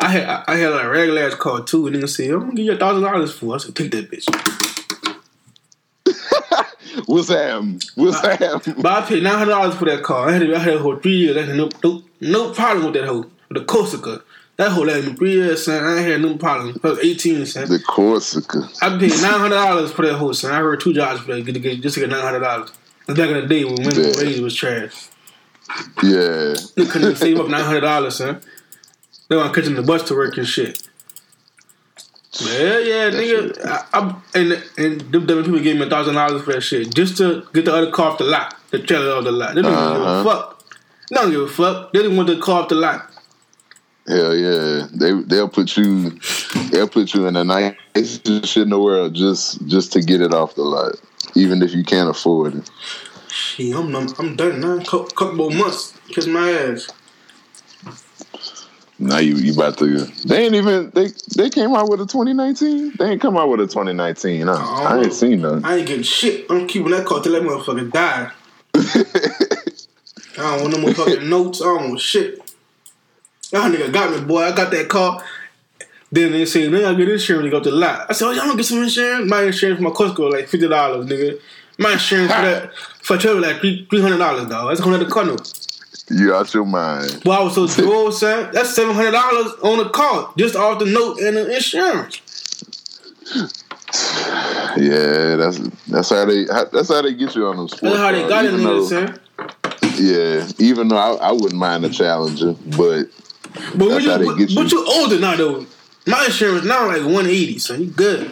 I had I, I had like a regular ass car too. And nigga said, "I'm gonna give you a thousand dollars for." it." I said, "Take that bitch." What's happening? What's happening? But I paid nine hundred dollars for that car. I had it, I had it for three years. I had no no, no problem with that hoe. The Corsica. That hoe lasted me three years, son. I ain't had no problem. I was eighteen, son. The Corsica. I paid nine hundred dollars for that whole son. I heard two jobs for that get, get, just to get nine hundred dollars. Back in the day when women Yeah. wages was trash, Yeah. they couldn't save up nine hundred dollars, son. They want catching the bus to work and shit. Yeah, yeah, nigga. I, I, and and them dumb people gave me a thousand dollars for that shit just to get the other car off the lot, the trailer off the lot. They don't Uh-huh. give a fuck. They don't give a fuck. They didn't want the car off the lot. Hell yeah. They they'll put you they'll put you in the nicest shit in the world just just to get it off the lot. Even if you can't afford it. Shit, I'm I'm, I'm done now. Couple, couple more months, kiss my ass. Now you you about to they ain't even they they came out with a 2019? They ain't come out with a 2019, huh? I ain't oh. seen none. I ain't getting shit. I'm keeping that car till that motherfucker die. <laughs> I don't want no motherfucking notes. I don't want shit. That nigga got me, boy. I got that car. Then they say, then I get insurance to go to the lot. I said, oh, y'all don't get some insurance? My insurance for my Corsica like $50, nigga. My insurance for that for travel like three hundred dollars, dog. That's going to the car note. You out your mind. Well, I was so <laughs> droll, son. That's seven hundred dollars on the car just off the note and the insurance. Yeah, that's that's how they that's how they get you on them sports. That's how they got it, even though-. Yeah, even though I, I wouldn't mind a challenger, but But That's you, how they but, you. but you older now though. My insurance now like one eighty, so you good.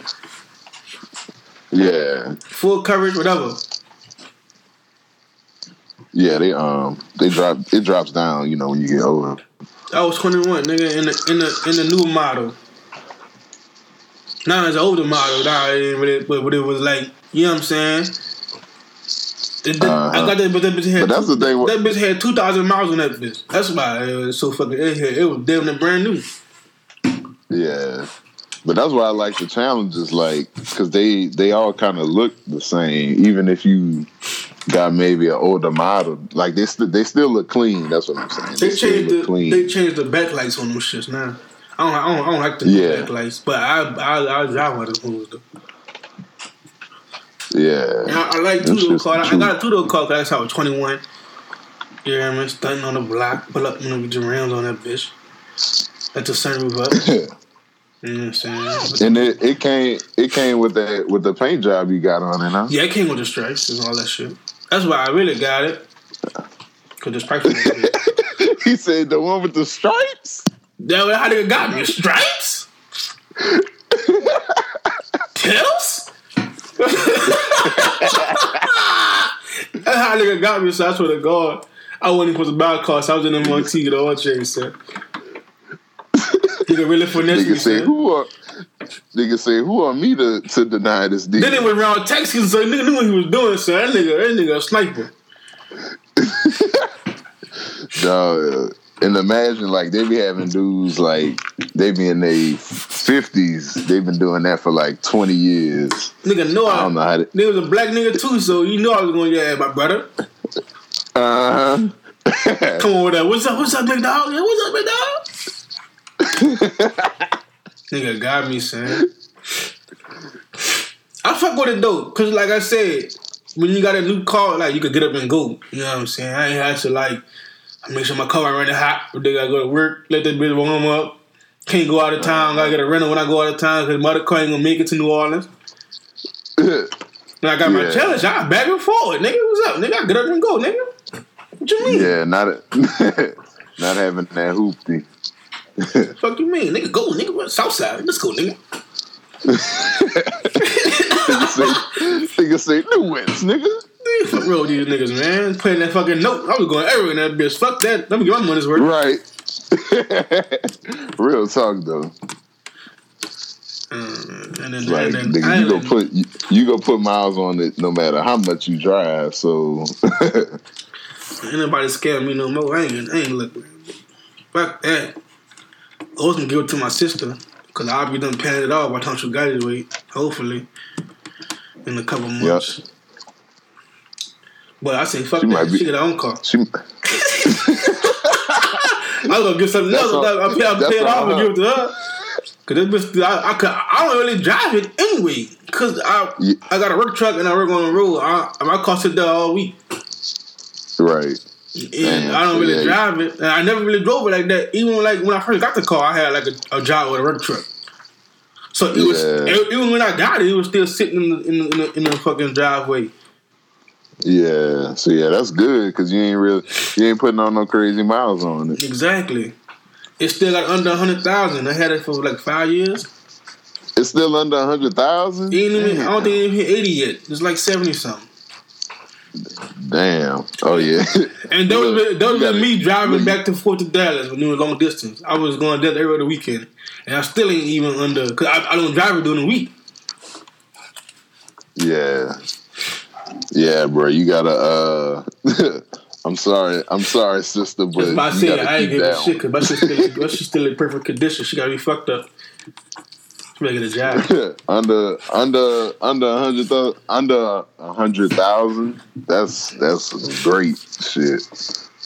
yeah, Full coverage, whatever. Yeah, they um they drop it drops down, you know, when you get older. I was twenty one, nigga, in the in the in the new model. Now it's an older model, now it really, but, but it was like, you know what I'm saying? It- that- I Uh-huh. got that, but that bitch had But that's the thing That bitch had two thousand miles on that bitch. That's why it was so fucking. It, it was damn near brand new. Yeah, but that's why I like the challenges, like because they they all kind of look the same, even if you got maybe an older model. Like they st- they still look clean. That's what I'm saying. They still changed the clean. they changed the backlights on them shits now. I don't, I don't, I don't like the Yeah. backlights, but I I I drive one of those though. yeah, And I, I like two door car. I true. got a two door car because I was twenty one. Yeah, man, stunting on the block, pull up, you know, with your rims on that bitch. Let the sunroof up. And it, it came it came with that with the paint job you got on it, huh? Yeah, it came with the stripes and all that shit. That's why I really got it. Cause the stripes. <laughs> he said the one with the stripes. That how they got me. Stripes? Tails? <laughs> That's how nigga got me, so I swear to God. I wasn't even supposed to buy a car, so I was in the Montego, the all Nigga really finessed me, Nigga say who are nigga say who are me to, to deny this deal? Then they went around texting, so nigga knew what he was doing, son. That nigga, that nigga a sniper. <laughs> Uh, and imagine like they be having dudes like they be in their fifties. They've been doing that for like twenty years. Nigga know I I, don't know how to. There was a black nigga too, so you know I was going to yeah, my brother. Uh huh. Come on with that. What's up? What's up, big dog? What's up, big dog? <laughs> nigga got me, son. I fuck with it though, cause like I said, when you got a new car, like you could get up and go. You know what I'm saying? I ain't had to like make sure my car ain't running hot. They gotta go to work, let that bitch warm up. Can't go out of town. Gotta get a rental when I go out of town because my other car ain't gonna make it to New Orleans. <laughs> When I got my Yeah. challenge, I back and forth. Nigga, what's up? Nigga, I get up and go, nigga. What you mean? yeah, not <laughs> not having that hoopty. Fuck you mean? Nigga, go, nigga. What? Southside. Let's go, nigga. Nigga say, nigga say new wins, nigga. Nigga, Fuck real with these niggas, man. Playing that fucking note. I was going everywhere in that bitch. Fuck that. Let me get my money's worth. Right. <laughs> Real talk though. Mm, and then, Like and then nigga, you go put you, you go put miles on it no matter how much you drive. So <laughs> ain't nobody scared me no more. I ain't, I ain't look. Fuck that. I was gonna give it to my sister because I'll be done paying it off by the time she graduate. Hopefully, in a couple months. But I say fuck She that. be- she get her own car. she I'm <laughs> gonna get something else. I pay, I pay it off and give it to her. Cause this bitch, I, I, could, I don't really drive it anyway. Cause I, Yeah. I got a work truck and I work on the road. I, my car sit there all week, right. And I don't really drive it. And I never really drove it like that. Even like when I first got the car, I had like a, a job with a work truck. So it was Yeah. even when I got it, it was still sitting in the in the, in the, in the fucking driveway. Yeah. So yeah, that's good because you ain't real you ain't putting on no crazy miles on it. Exactly. It still got under a hundred thousand. I had it for like five years. It's still under a hundred thousand. It ain't even, I don't think it even hit eighty yet. It's like seventy something. Damn. Oh yeah. <laughs> And that was that was gotta- me driving back to Fort to Dallas when it was long distance. I was going there every other weekend, and I still ain't even under because I, I don't drive it during the week. Yeah. Yeah, bro. You gotta. uh <laughs> I'm sorry. I'm sorry, sister, but I said I ain't give a that shit because my still my shit still in perfect condition. She got to be fucked up. She better get a job. under under under a hundred under a hundred thousand. That's that's great shit.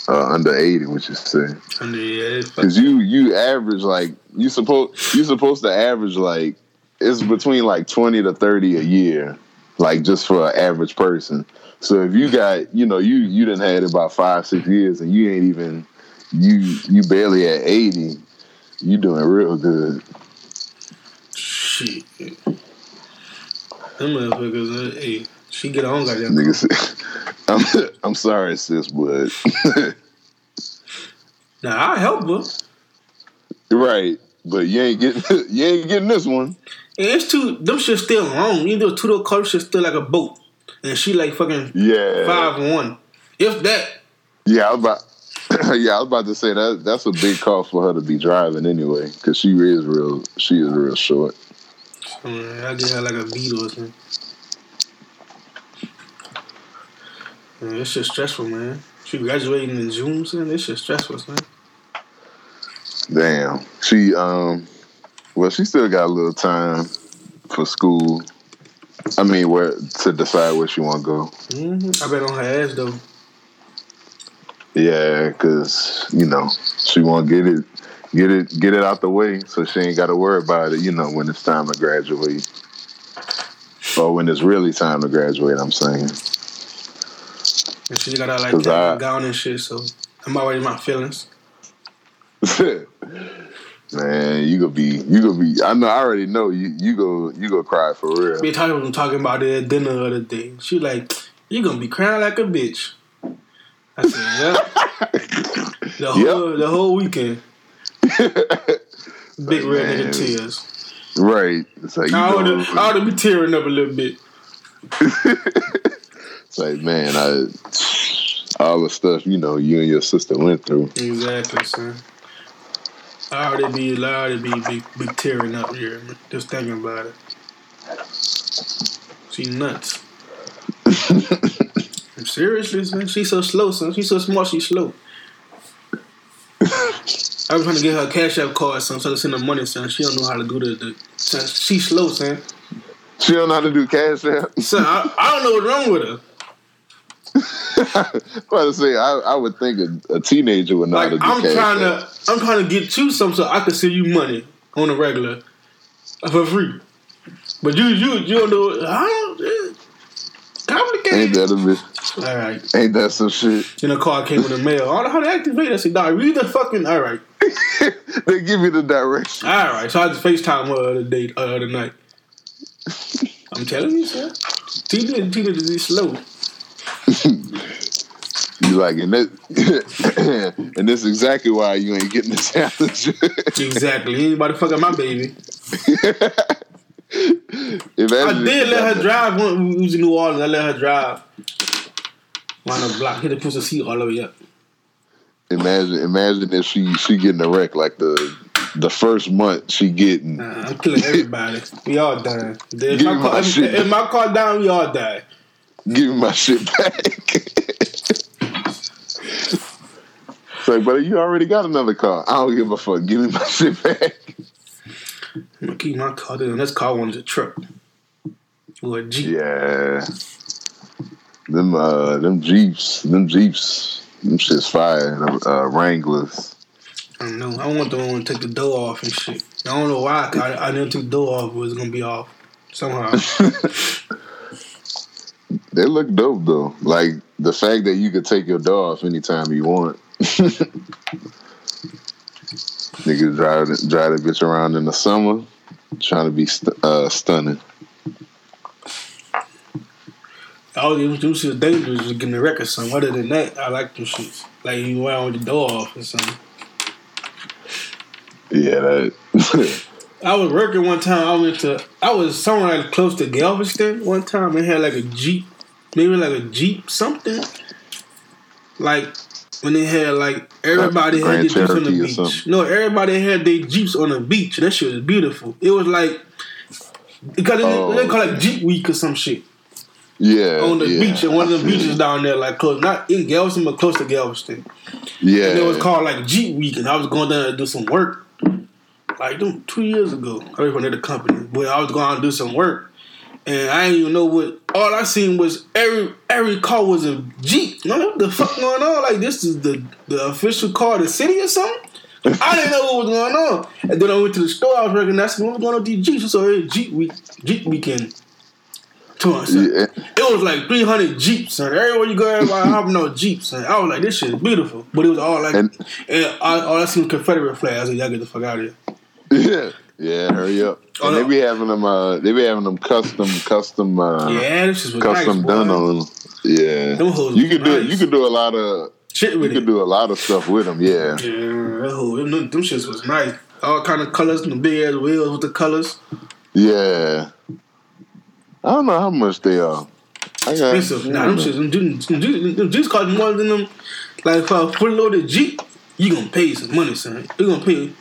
Uh, under eighty, what you say? Under yeah. Because you you average like you supposed you supposed to average like it's between like twenty to thirty a year like just for an average person. So if you got, you know, you you didn't had it about five six years, and you ain't even you you barely at eighty, you doing real good. Shit. Them motherfuckers, uh, hey, she get on goddamn. Niggas, <laughs> I'm I'm sorry, sis, but <laughs> Nah, I help her. right, but you ain't getting <laughs> you ain't getting this one. And it's two. Them shit still long. You do two door car shit still like a boat, and she like fucking Yeah, five and one. If that, yeah. I was about. <coughs> yeah, I was about to say that that's a big cost for her to be driving anyway, because she is real. She is real short. Um, I just had like a beat or something. Man, this shit stressful, man. She graduating in June, son. This shit stressful, man. Damn. She um well she still got a little time for school. I mean where to decide where she wanna go. hmm I bet on her ass though. Yeah, cause, you know, she wanna get it get it get it out the way so she ain't gotta worry about it, you know, when it's time to graduate. Or when it's really time to graduate, I'm saying. And she got her like that I- gown and shit. So I'm already in my feelings. <laughs> Man, you gonna be you gonna be I know I already know you you go you go cry for real. Me talking was talking about it at dinner the other day. She like, you gonna be crying like a bitch. I said, yeah. <laughs> The whole the whole weekend. <laughs> Big red Man. nigga tears. Right. It's like you I ought, to, I oughta be tearing up a little bit. <laughs> It's like, man, I all the stuff you know you and your sister went through. Exactly, son. I already be I to be big big tearing up here. Just thinking about it. She nuts. <laughs> Seriously, son. She's so slow, son. She's so smart, she's slow. I was trying to get her a cash app card, son, so to send her money, son. She don't know how to do the, the son, she's slow, son. She don't know how to do cash app. Son, I, I don't know what's wrong with her. <laughs> I was to say, I, I would think a, a teenager would know Like how to do I'm cash trying app. to, I'm trying to get you some so I can send you money on a regular for free. But you, you, you don't know. I don't. eh, Complicated. Ain't that a bit? All right. Ain't that some shit? Then a card came in the mail. I don't know how to activate. I said, "Dog, read the fucking." All right. <laughs> they give you the direction. All right. So I just Facetime her the day, uh, the night. I'm telling you, sir. Tina, Tina is slow. <laughs> You like, and that, <laughs> and that's exactly why you ain't getting this challenge. Exactly. He ain't about to fuck up my baby. I did let her drive when we was in New Orleans. I let her drive. Why the block? Hit the push the seat all the way up. Imagine, imagine if she she getting a wreck like the the first month she getting. Nah, I'm killing everybody. we all dying. If Give my, car, my if, if my car down, we all die. Give me my shit back. it's like, but you already got another car. I don't give a fuck. Give me my shit back. I'm gonna keep my car there. This car one is a truck. Or a Jeep. Yeah. Them uh them Jeeps, them Jeeps, them shit's fire. Uh, Wranglers. I don't know. I want the one to take the door off and shit. I don't know why. 'cause I, I didn't take the door off, but it's gonna be off somehow. <laughs> <laughs> They look dope though. Like the fact that you could take your door off anytime you want. <laughs> Niggas drive drive that bitch around in the summer, trying to be st- uh, stunning. All these them shit dangerous is getting a wreck or something. Other than that, I like them shits. Like you with the door off or something. Yeah, that. <laughs> I was working one time. I went to. I was somewhere like close to Galveston one time. and had like a jeep, maybe like a jeep something. Like when they had like everybody had their jeeps on the beach. something. No, everybody had their jeeps on the beach. That shit was beautiful. It was like because Oh. they, they call it Jeep Week or some shit yeah, on the yeah, beach and one of the <laughs> beaches you. down there, like close, not in Galveston, but close to Galveston. Yeah, And it was called like Jeep Week, and I was going down to do some work. Like them two years ago, I worked for another company, but I was going to do some work, and I didn't even know what. All I seen was every every car was a Jeep. You know what the fuck going on? Like this is the the official car of the city or something. I didn't know what was going on, and then I went to the store. I was. That's what was going on with these Jeeps. So Jeep week, Jeep weekend. On, son. Yeah. It was like 300 Jeeps, son. Everywhere you go, everybody <laughs> hopping on Jeeps, son. I was like, this shit is beautiful. But it was all like, and, And- all, all I seen was Confederate flags. I was like, y'all get the fuck out of here. Yeah, yeah, hurry up. Oh, and no. they be having them. Uh, they be having them custom, custom, uh, Yeah, this was custom nice, done on them. Yeah, Them you could do. nice. You could do a lot of. Shit You with could do a lot of stuff with them. Yeah, Yeah, that whole, them, them shits was nice. All kind of colors, the big ass wheels with the colors. yeah. I don't know how much they are. I got. Expensive. Nah, them shits, them, juice cost more than them. Like for a fully loaded Jeep, you gonna pay some money, son. You gonna pay.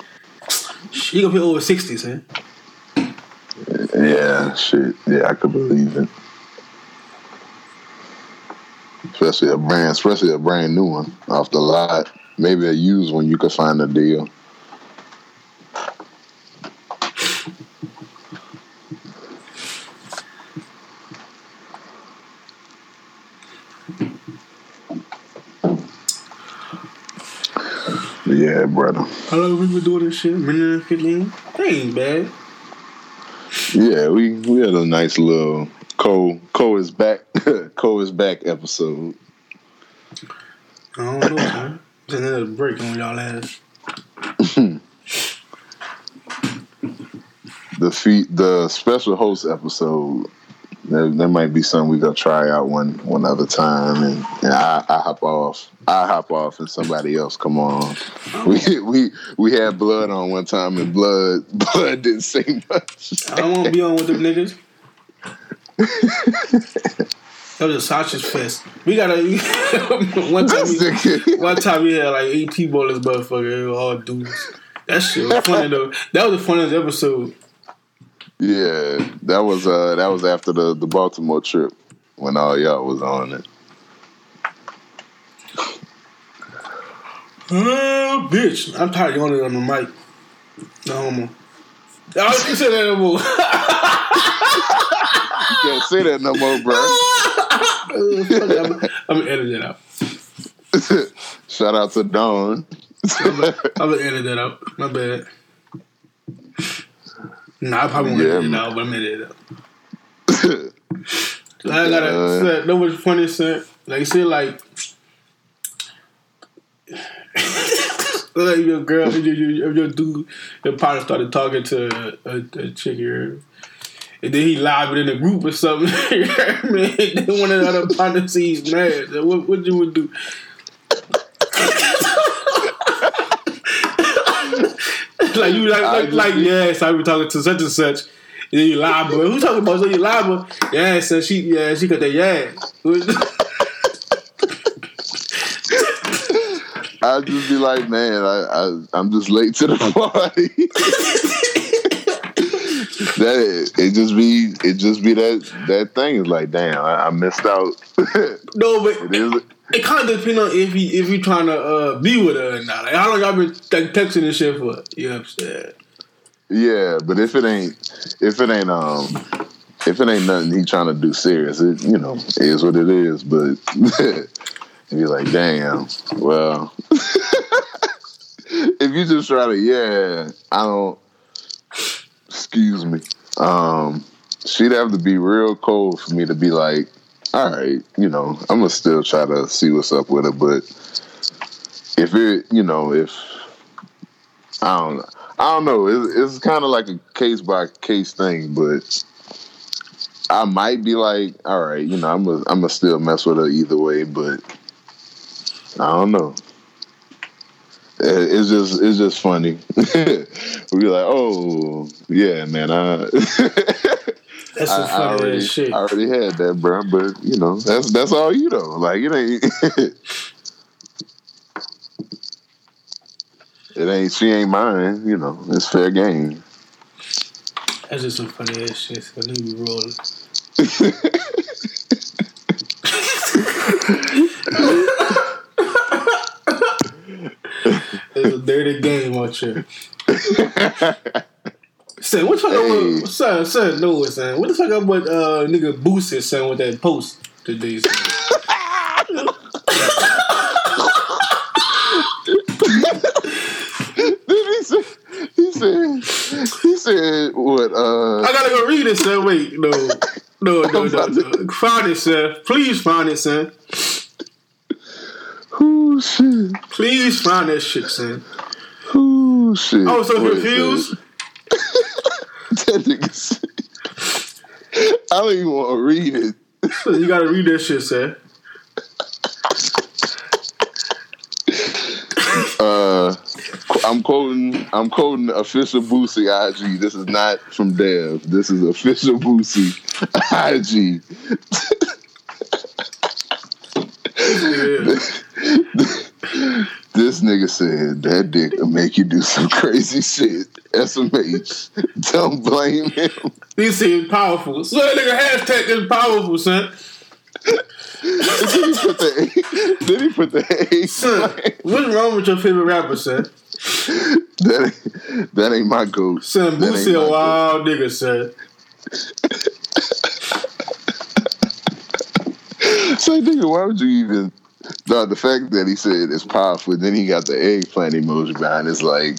You gonna pay over sixty, son. Yeah, shit. Yeah, I could believe it. Especially a brand, especially a brand new one off the lot. Maybe a used one, you could find a deal. Yeah, brother. How long we been doing this shit? Minute and fifteen. That ain't bad. Yeah, we we had a nice little Cole Cole is back <laughs> Cole is back episode. I don't know, son. Just another break on y'all ass. <laughs> The feet the special host episode. That, that might be something we gonna try out one one other time, and, and I, I hop off. I hop off, and somebody else come on. We we we had blood on one time, and blood <laughs> blood didn't say much. I to be on with them niggas. <laughs> That was a sausage fest. We got a <laughs> one time. We, one time we had like eight T-ballers, motherfucker, all dudes. That shit was funny though. That was the funniest episode. Yeah, that was uh that was after the the Baltimore trip when all y'all was on it. Oh, bitch. I'm tired of yawning on the mic. No homo. I was just saying that no more. you Can't say that no more, bro. I'm, I'm gonna edit that out. <laughs> Shout out to Dawn. I'm gonna edit that out. My bad. Nah, I probably won't Yeah, edit it out, but I'm edit it out. <laughs> I gotta Uh, say, know what's funny, son? Like, say, like, <laughs> like your girl, your, your, your dude, your partner started talking to a, a, a chick here. And then he live it in a group or something. <laughs> Man, then one of the other partners sees mad. So what, what you would do? <laughs> like you like like, like yes, I be talking to such and such. And then you lie, but who talking about so you lie, but yeah, so she yeah she got that yeah. <laughs> I just be like, man, I, I I'm just late to the <laughs> party. that it just be it just be that that thing. is like, damn, I, I missed out. no, but it is. It kind of depends on if he if he trying to uh, be with her or not. Like how long y'all been like, texting and shit for? You what I'm saying? Yeah, but if it ain't if it ain't um if it ain't nothing he trying to do serious, it you know is what it is. But <laughs> you're like, damn. Well, <laughs> if you just try to, yeah, I don't. Excuse me. Um, she'd have to be real cold for me to be like, all right, you know, I'm gonna still try to see what's up with it. but if it, you know, if I don't. I don't know. It's, it's kind of like a case by case thing, but I might be like, all right, you know, I'm gonna I'm gonna still mess with her either way, but I don't know. It's just it's just funny. <laughs> we like, oh yeah, man. I <laughs> That's I, some I already shit. I already had that, bro. But you know, that's that's all you know. Like it ain't. <laughs> It ain't she ain't mine, you know. It's fair game. That's just some funny ass shit. So let me be rolling. <laughs> it's a dirty game out here. <laughs> Say, what the fuck Hey. up with, son, son, no, son. What the fuck up with uh, nigga Boosie, son, with that post today, he said, he said, he said, what? Uh, I gotta go read it, son. Wait, no. No, no, no, no. Find it, son. Please find it, son. Oh shit. Please find that shit, son. Oh shit. I was so Wait, confused. That nigga I don't even want to read it. You gotta read that shit, son. Uh, I'm quoting. I'm quoting official Boosie IG. This is not from Dev. This is official Boosie IG. Yeah. <laughs> This nigga said that dick will make you do some crazy shit. SMH. Don't blame him. He said powerful. So that nigga hashtag is powerful, son. Then he put the then he put the A. Son, what's wrong with your favorite rapper, son? That ain't, that ain't my goat. Son, Boosie a goat. wild nigga, son. <laughs> So nigga, why would you even? No, the fact that he said it's powerful, then he got the eggplant emoji behind. It's like,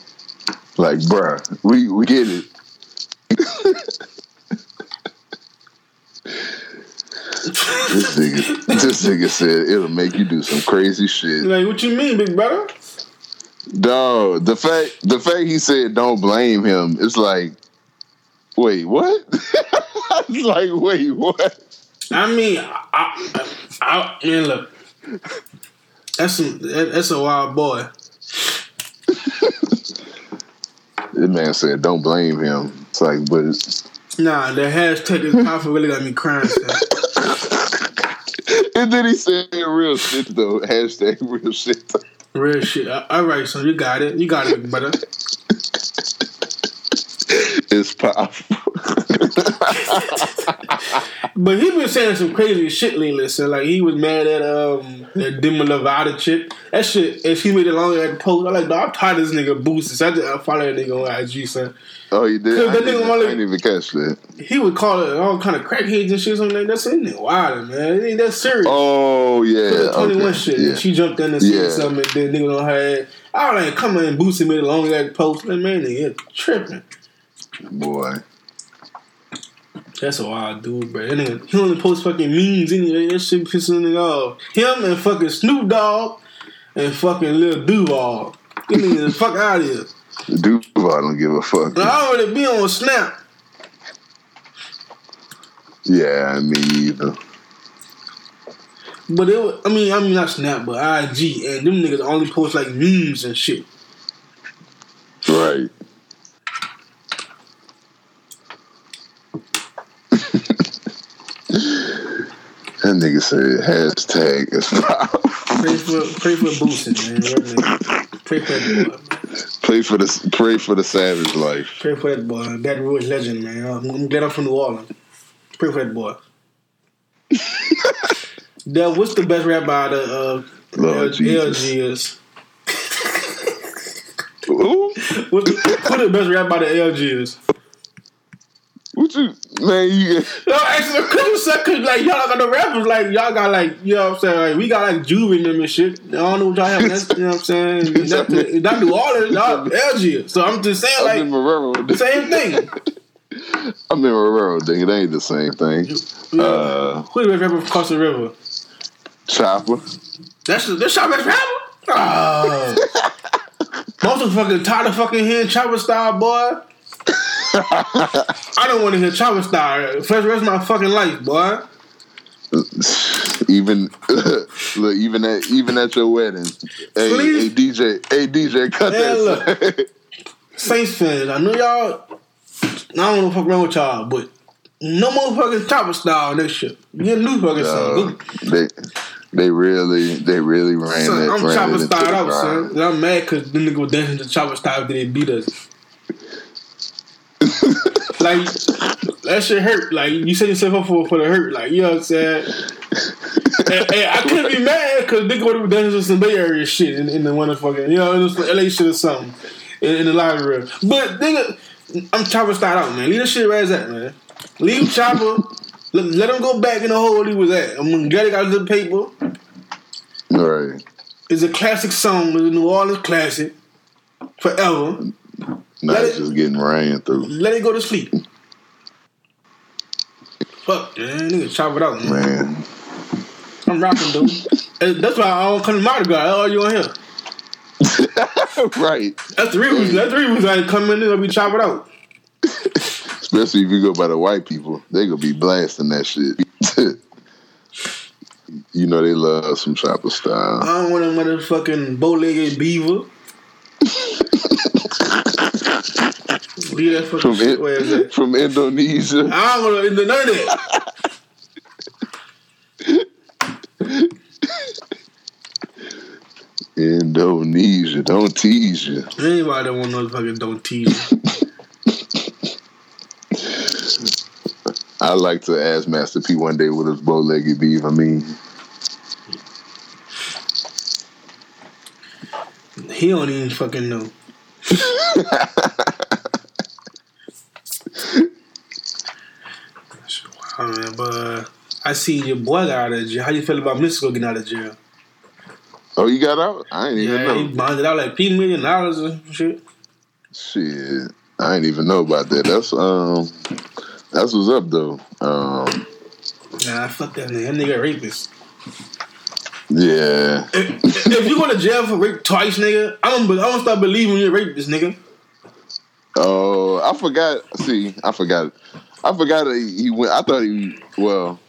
like, bruh, we we get it. this nigga, this nigga said it'll make you do some crazy shit. Like, what you mean, big brother? Dog, the fact the fact he said don't blame him, it's like, wait, what? <laughs> it's like, wait, what? I mean, I, I, I look, that's some, that's a wild boy. This man said don't blame him. It's like, but it's, Nah, the hashtag is powerful really got me crying. <laughs> And then he said real shit though. Hashtag real shit. Real shit. All right, son, you got it. You got it, brother. It's powerful. <laughs> But he been saying some crazy shit lately. So like he was mad at um that Demi Lovato chick. That shit, and he made it longer at the post. I'm like, dog, I'm tired of this nigga Boosie. So I just I follow that nigga on IG, son. Oh, you did. I That nigga didn't, I didn't even catch that. He would call it all kind of crackheads and shit. Something like that's it. Nigga wild, man. It ain't that serious. Oh yeah, The 21 okay. shit. Yeah. She jumped in and said Yeah. something, and then nigga on her head. I was like, come on, Boosie made it longer at the post. Like, man, nigga, tripping. Boy, That's a wild dude, bro. That nigga, he only post fucking memes anyway. That shit pissing nigga off. Him and fucking Snoop Dogg and fucking Lil Duval. Get nigga the fuck out of here. Duval don't give a fuck. I already be on Snap. Yeah, me either. But it was, I mean, I mean not Snap, but IG. And them niggas only post like memes and shit. Right. That nigga said hashtag is powerful. Pray for pray for Boosie, man. Pray for that boy. Pray for the pray for the savage life. Pray for that boy. That Rouge legend, man. I'm, glad I'm from New Orleans. Pray for that boy. <laughs> Dad, what's the best rap by the uh, Lord LG is? Ooh, <laughs> What's the, who the best rap by the LG is? What you man? You No, actually, say cause like y'all got the rappers like y'all got like you know what I'm saying like we got like Juve in them and shit. I don't know what y'all have. <laughs> That's, you know what I'm saying? Not, the, not New Orleans, y'all <laughs> LG. So I'm just saying like Marrero. same thing. <laughs> I'm in Marrero. Dang, it ain't the same thing. Uh, Who the rapper from the River? Choppa. That's that's best rapper. Oh. Most of fucking tired of fucking hearing Choppa Style, boy. I don't want to hear Choppa Style for the rest of my fucking life, boy. <laughs> Even <laughs> look, even at even at your wedding, hey, hey DJ, hey DJ, cut Man, that. <laughs> Saints fans, I know y'all. I don't know what fuck wrong with y'all, but no more fucking Choppa Style next shit. Get a new fucking Uh, song. they they really they really ran Son, that. I'm Choppa Style out, son. I'm mad because the nigga was dancing to Choppa Style after they beat us. <laughs> like that shit hurt. Like you set yourself up for for the hurt. Like you know what I'm saying. <laughs> and, and I couldn't be mad because nigga would have done some Bay Area shit in, in the one fucking you know it was LA shit or something in, in the library. But nigga, I'm Chopper start out, man. Leave the shit where it's at, man. Leave Choppa. <laughs> Let, let him go back in the hole he was at. I'm glad he got the paper. Right. It's a classic song. It's a New Orleans classic. Forever. Now Let it's it- just getting ran through. Let it go to sleep. fuck, man. Nigga, chop it out, man. Man. I'm rapping, dude. <laughs> That's why I don't come to Mardi Gras. Oh, you on here? <laughs> right. That's the reason. That's the reason I come in there. We chop it out. Especially if you go by the white people. They gonna be blasting that shit. <laughs> you know they love some choppa style. I don't want a motherfucking bow-legged beaver. Leave that fucking From shit. In, it? <laughs> from Indonesia. I don't want to of that. Indonesia. Don't tease you. Anybody that want no fucking don't tease. me. <laughs> I'd like to ask Master P one day what his bow legged beef. I mean, He don't even fucking know. <laughs> wow, man, but I see your boy got out of jail. How you feel about Mystikal getting out of jail? oh, you got out? I ain't even Yeah, he know. bonded out like three million dollars and shit. Shit, I ain't even know about that. That's um, that's what's up though. Um, Nah, fuck that nigga. That nigga rapist. yeah, If, if you go to jail for rape twice, nigga, I'm I'm gonna start believing you're a rapist, nigga. Oh, I forgot. See, I forgot. I forgot he went. I thought he. Well,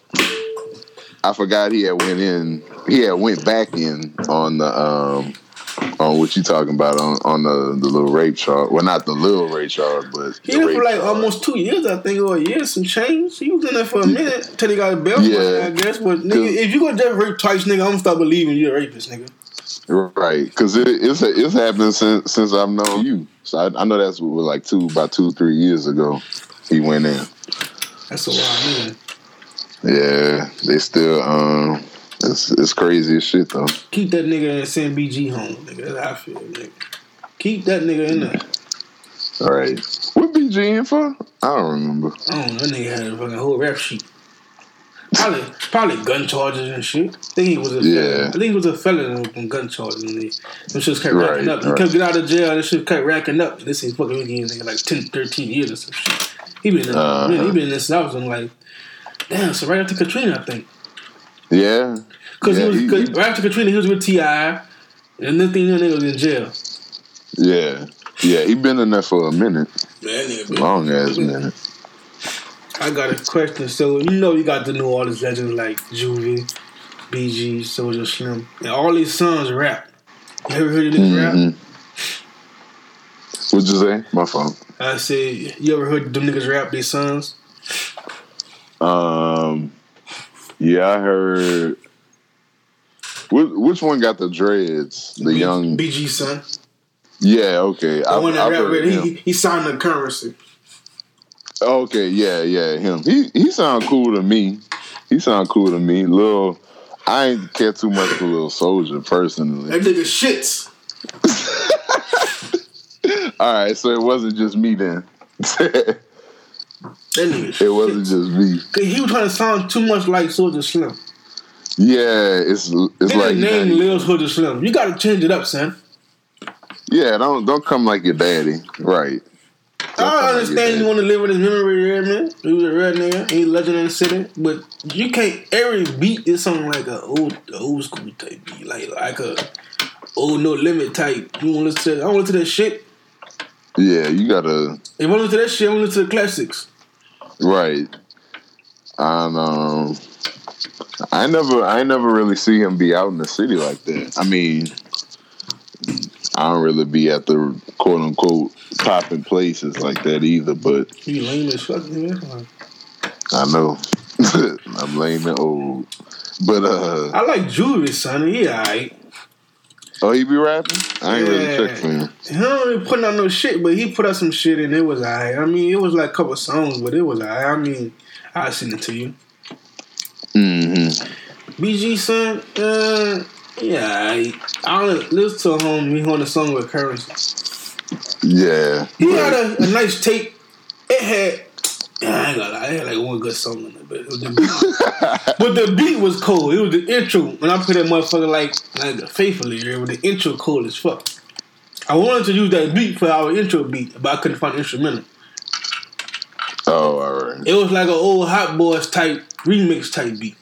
I forgot he had went in. He had went back in on the um on what you talking about on on the the little rape charge. Well, not the little rape charge, but He rape for like charge. almost two years, I think, or a year, some change. He was in there for a minute till he got a bail, Yeah. I guess. But nigga, if you gonna for rape twice, nigga, I'm gonna stop believing you're a rapist, nigga. Right, because it, it's it's happened since since I've known you. So I, I know that's what was like two about two three years ago. He went in. That's a man. Yeah, they still um. It's it's crazy as shit though. Keep that nigga and send BG home, nigga. That's how I feel, nigga. Keep that nigga in there. All right, what BG in for? I don't remember. I don't know. That nigga had a fucking whole rap sheet. Probably, probably gun charges and shit. I think he was a Yeah. felon. I think he was a felon on gun charges. And they, them shits kept Right, racking up. He right. kept getting out of jail. This shit kept racking up. This ain't fucking getting like 10, 13 years or some shit. He been in, Uh-huh. man, he been in this house and like, damn. So right after Katrina, I think, Yeah, because Yeah, he was he- right after Katrina, he was with Ti, and then thing that nigga was in jail. yeah, yeah. He been in there for a minute, Man, long ass minute. I got a question. So you know you got the New Orleans legends like Juvie, BG, Soldier Slim, and all these sons rap. You ever heard of niggas Mhm. rap? What'd you say? My phone. I said, you ever heard them niggas rap these sons? Um, yeah, I heard. Which, which one got the dreads? The B- young. BG son. Yeah, okay. The I've, one that I've rap heard with, him. he, he signed the currency. Okay, yeah, yeah, him. He he sound cool to me. He sound cool to me. Little, I ain't care too much for little soldier personally. That nigga shits. <laughs> All right, so it wasn't just me then. it <laughs> That nigga shits. wasn't just me. Cause he was trying to sound too much like Soldier Slim. Yeah, it's it's His like name. Lil Soldier Slim. You gotta change it up, son. yeah. Don't don't come like your daddy, right? I understand you want to live with his memory, yeah, man. He was a real nigga. He a legend in the city. But you can't, every beat is something like a old, old school type beat. Like like a old No Limit type. You want to listen to, I want to listen to that shit. Yeah, you gotta If I want to listen to that shit, I want to listen to the classics. right. And um, I never I never really see him be out in the city like that. I mean, I don't really be at the quote unquote popping places like that either. But He lame as fuck, nigga. I know <laughs> I'm lame and old. But uh, I like Juvie, son. He alright. oh, he be rapping? I ain't really Yeah. check for him. He don't really put out no shit, but he put out some shit and it was alright. I mean, it was like a couple songs, but it was alright. I mean, I'll send it to you. Mm-hmm. BG son, uh, yeah, I, I don't listen to him. He on the song with Currency. Yeah. He had a, a nice tape. It had, I ain't gonna lie, it had like one good song in it, but, it was the beat, <laughs> but the beat was cool. It was the intro. When I put that motherfucker like like faithfully, with the intro cool as fuck. I wanted to use that beat for our intro beat, but I couldn't find the instrumental. Oh, all right. It was like an old Hot Boys type remix type beat.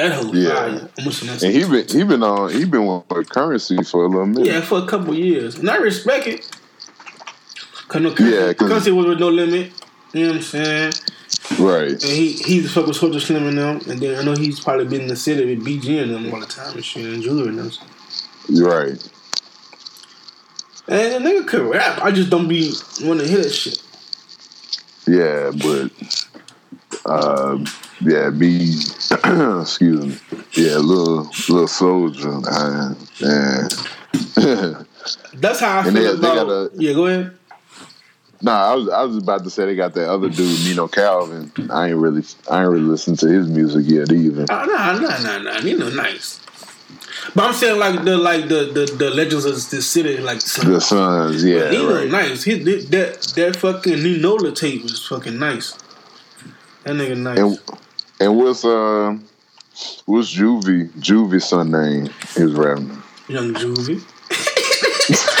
That whole Yeah. fire. I'm listening to And he been he been on he been with currency for a little minute. Yeah, for a couple years. And I respect it. Cause no Yeah, 'cause- it was with no limit. You know what I'm saying? Right. And he he the fuck with Soldier Slim and them. And then I know he's probably been in the city with BG and them all the time and shit and Jewelry and them. Right. And the nigga could rap. I just don't be wanna hear that shit. Yeah, but uh, yeah, be <clears throat> excuse me. Yeah, little little soldier. Yeah. <laughs> That's how I And feel they- they about gotta- Yeah, go ahead. nah, I was I was about to say they got that other dude, Nino Calvin. I ain't really I ain't really listened to his music yet either. Oh, nah, nah, nah, nah. Know, nice. But I'm saying like the like the the, the legends of the city, like The Sons, yeah, he was right. nice. He that that fucking Ninola tape was fucking nice. That nigga nice. And and what's uh what's Juvie Juvie's son name? His rap. Young Juvie. <laughs>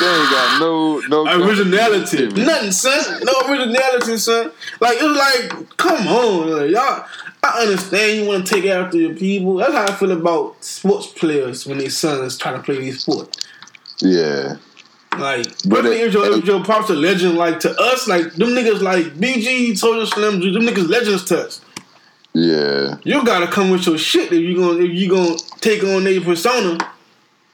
They ain't got no no Originality. Nothing, son. No originality, son. Like it's like, come on, like, y'all. I understand you want to take after your people. That's how I feel about sports players when their sons try to play these sport. Yeah. Like, But it- if your, if your pops a legend, like to us, like them niggas, like BG, Soulja Slim, them niggas legends to us. Yeah. You gotta come with your shit if you gonna if you gonna take on their persona.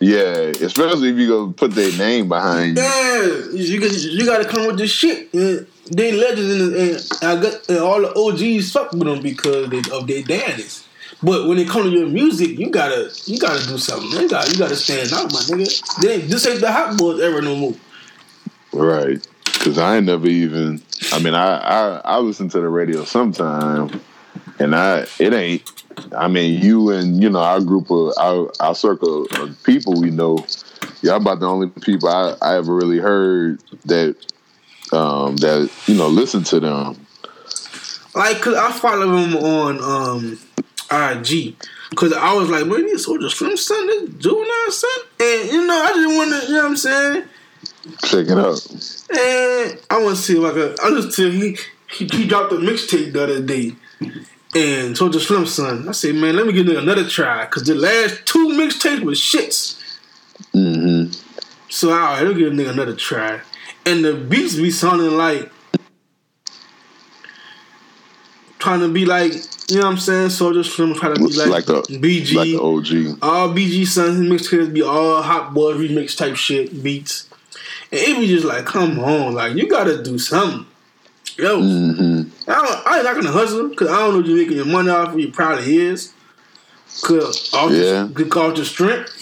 Yeah. Especially if you gonna put their name behind you. Yeah, you you gotta come with this shit. And they legends and, and I got and all the OGs fuck with them because they, of their daddies. But when it comes to your music, you gotta you gotta do something. You gotta you gotta stand out, my nigga. They, this ain't the hot boys ever no more. Right. Cause I ain't never even I mean I, I I listen to the radio sometime and I it ain't I mean you and you know our group of our our circle of people we know, y'all about the only people I, I ever really heard that um that, you know, listen to them. Like, cause I follow him on um IG. Cause I was like, man, this Soulja Slim son, this juvenile son. And you know, I just wanna, you know what I'm saying? Check it out. And I want to see like a I just tell he, he he dropped a mixtape the other day, and Soulja Slim son. I said, man, let me give nigga another try, cause the last two mixtapes was shits. Mm-hmm. So all right, let me give a nigga another try. And the beats be sounding like trying to be like, you know what I'm saying? Soulja Slim trying to be like, Like the BG. like the OG. all BG sons mixtapes be all hot boy remix type shit beats. And it be just like, come on, like you gotta do something. Yo, Mm-hmm. I, don't, I ain't not gonna hustle because I don't know if you're making your money off of. You probably is. Cause off Yeah. the, cause off strength.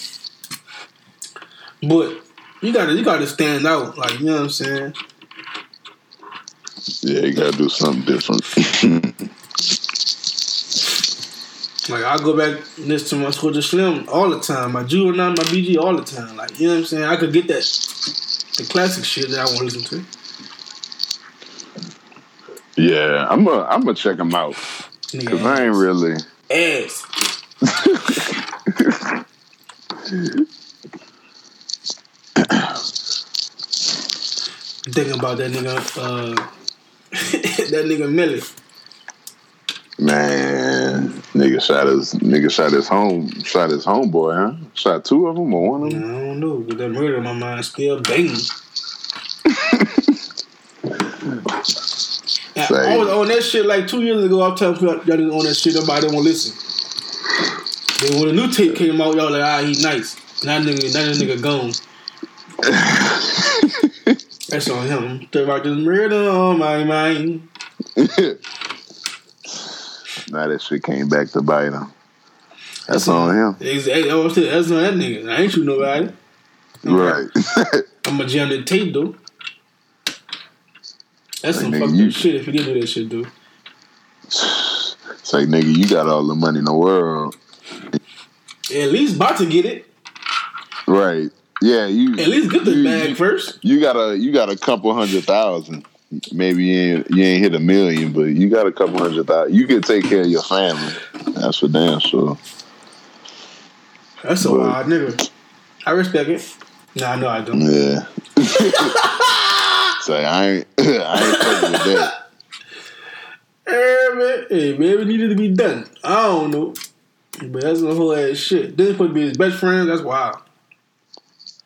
But you gotta you gotta stand out, like you know what I'm saying. Yeah, you gotta do something different. <laughs> Like I go back and listen to my Soulja Slim all the time, my Juvenile, my BG all the time. Like you know what I'm saying. I could get that the classic shit that I want to listen to. yeah, I'm gonna I'm gonna check them out. Cause I ain't really ass. <laughs> Thinking about that nigga, uh, <laughs> that nigga Melly. Man, nigga shot his nigga shot his home shot his homeboy, huh? Shot two of them or one of them. I don't know, but that murder in my mind still banging. <laughs> Yeah, I was on that shit like two years ago. I was telling people y'all didn't own that shit. Nobody to listen. Then when the new tape came out, y'all like, ah, he nice. Now nigga, now that nigga gone. <laughs> That's on him. Talk about this murder on my mind. <laughs> now that shit came back to bite him. That's on him. Exactly. I was saying, That's on that nigga. I ain't shoot nobody. Right. <laughs> I'm gonna jam the tape though. That's some Like, nigga, fucked you- up shit if you didn't do that shit, dude. it's like nigga, you got all the money in the world. At least about to get it. Right. Yeah, you At least get the you, bag you, first. you got a you got a couple hundred thousand. Maybe you ain't you ain't hit a million, but you got a couple hundred thousand. You can take care of your family. That's for damn sure. That's a But- wild nigga. I respect it. Nah, no, I know I don't. Yeah. <laughs> Say I ain't <clears throat> I ain't fucking with that. Hey, maybe it needed to be done. I don't know. But that's some whole ass shit. Then supposed to be his best friend. That's wild.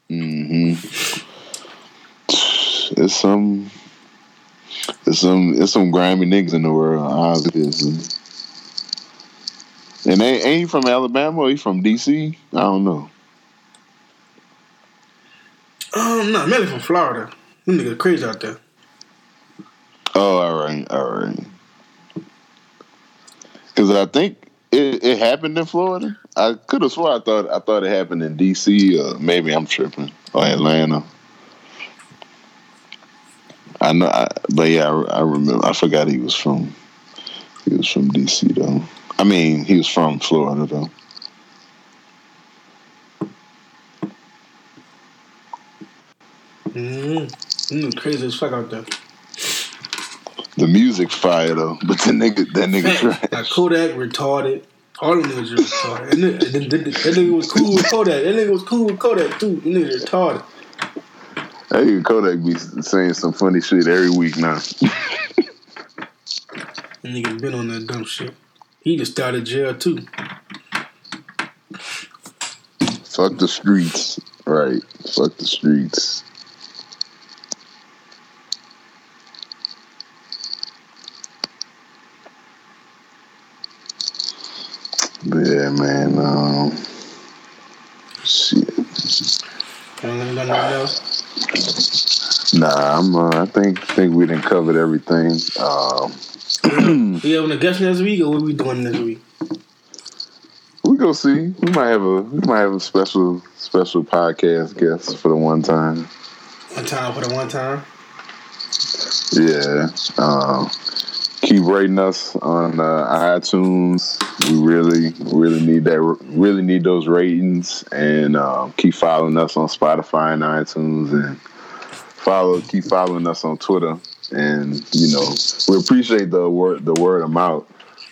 Mm hmm It's some, it's some, it's some grimy niggas in the world, obviously. And ain't, ain't he from Alabama or he from DC? I don't know. Um, no, maybe from Florida. Them niggas crazy out there. Oh, all right, all right. Because I think it, it happened in Florida. I could have swore I thought I thought it happened in DC or maybe I'm tripping or Atlanta. I know, I, but yeah, I, I remember. I forgot he was from he was from DC though. I mean, he was from Florida though. Mm-hmm. Mm, crazy as fuck out there. The music fire though, but the nigga that nigga Fact. Like trash. Kodak retarded. All them niggas retarded. And that, that, that, that nigga was cool with Kodak. That nigga was cool with Kodak too. Them niggas retarded. That nigga Kodak be saying some funny shit every week now. <laughs> Them niggas been on that dumb shit. He just started jail too. Fuck the streets. Right. Fuck the streets. But yeah, man. Um, shit. You don't got nothing else? Nah, I'm. Uh, I think think we done covered everything. Um, <clears throat> We having a guest next week or what we doing next week? we go see. We might have a. We might have a special special podcast guest for the one time. One time for the one time. Yeah. Um, keep rating us on uh, iTunes. We really, really need that. Really need those ratings, and um, keep following us on Spotify and iTunes, and follow. Keep following us on Twitter, and you know we appreciate the word, the word of mouth.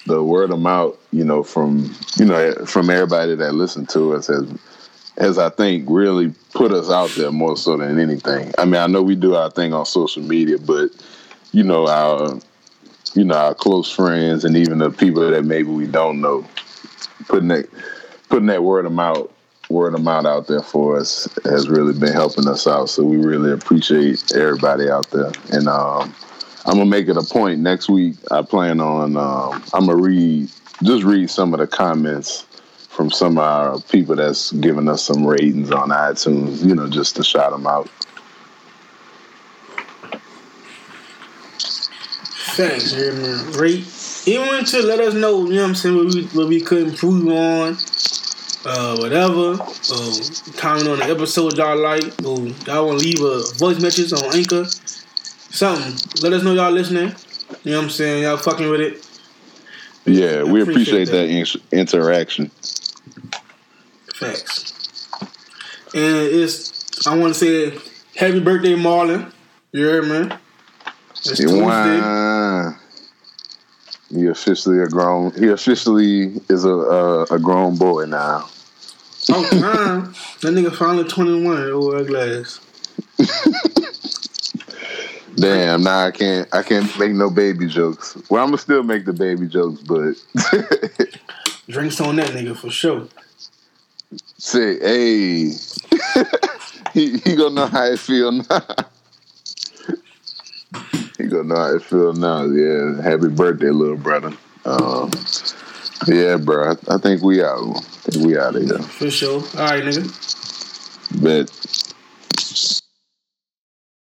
The word of mouth, you know, from you know from everybody that listened to us has has I think really put us out there more so than anything. I mean, I know we do our thing on social media, but you know our you know our close friends and even the people that maybe we don't know putting that putting that word of mouth word of mouth out there for us has really been helping us out. So we really appreciate everybody out there. And um, I'm gonna make it a point next week. I plan on um, I'm gonna read just read some of the comments from some of our people that's giving us some ratings on iTunes. You know, just to shout them out. Thanks, yeah, man. Rate. Even to let us know, you know what I'm saying, what we, what we could improve on, uh, whatever. Uh, comment on the episode y'all like, or y'all want to leave a voice message on Anchor, something. Let us know y'all listening. You know what I'm saying? Y'all fucking with it. Yeah, we appreciate appreciate that, in- interaction. Facts. And it's, I want to say, happy birthday, Marlon. You heard me? It's Tuesday. He officially a grown. He officially is a a, a grown boy now. Oh, man. that nigga finally 21 over a glass. Damn, now I can't. I can't make no baby jokes. Well, I'm gonna still make the baby jokes, but <laughs> Drinks on that nigga for sure. say, hey, <laughs> he he gonna know how it feel now. <laughs> he gonna know how it feel now. Yeah, happy birthday, little brother. Um, yeah, bro. I, I think we out. I think we out of here. For sure. All right, nigga. Bet.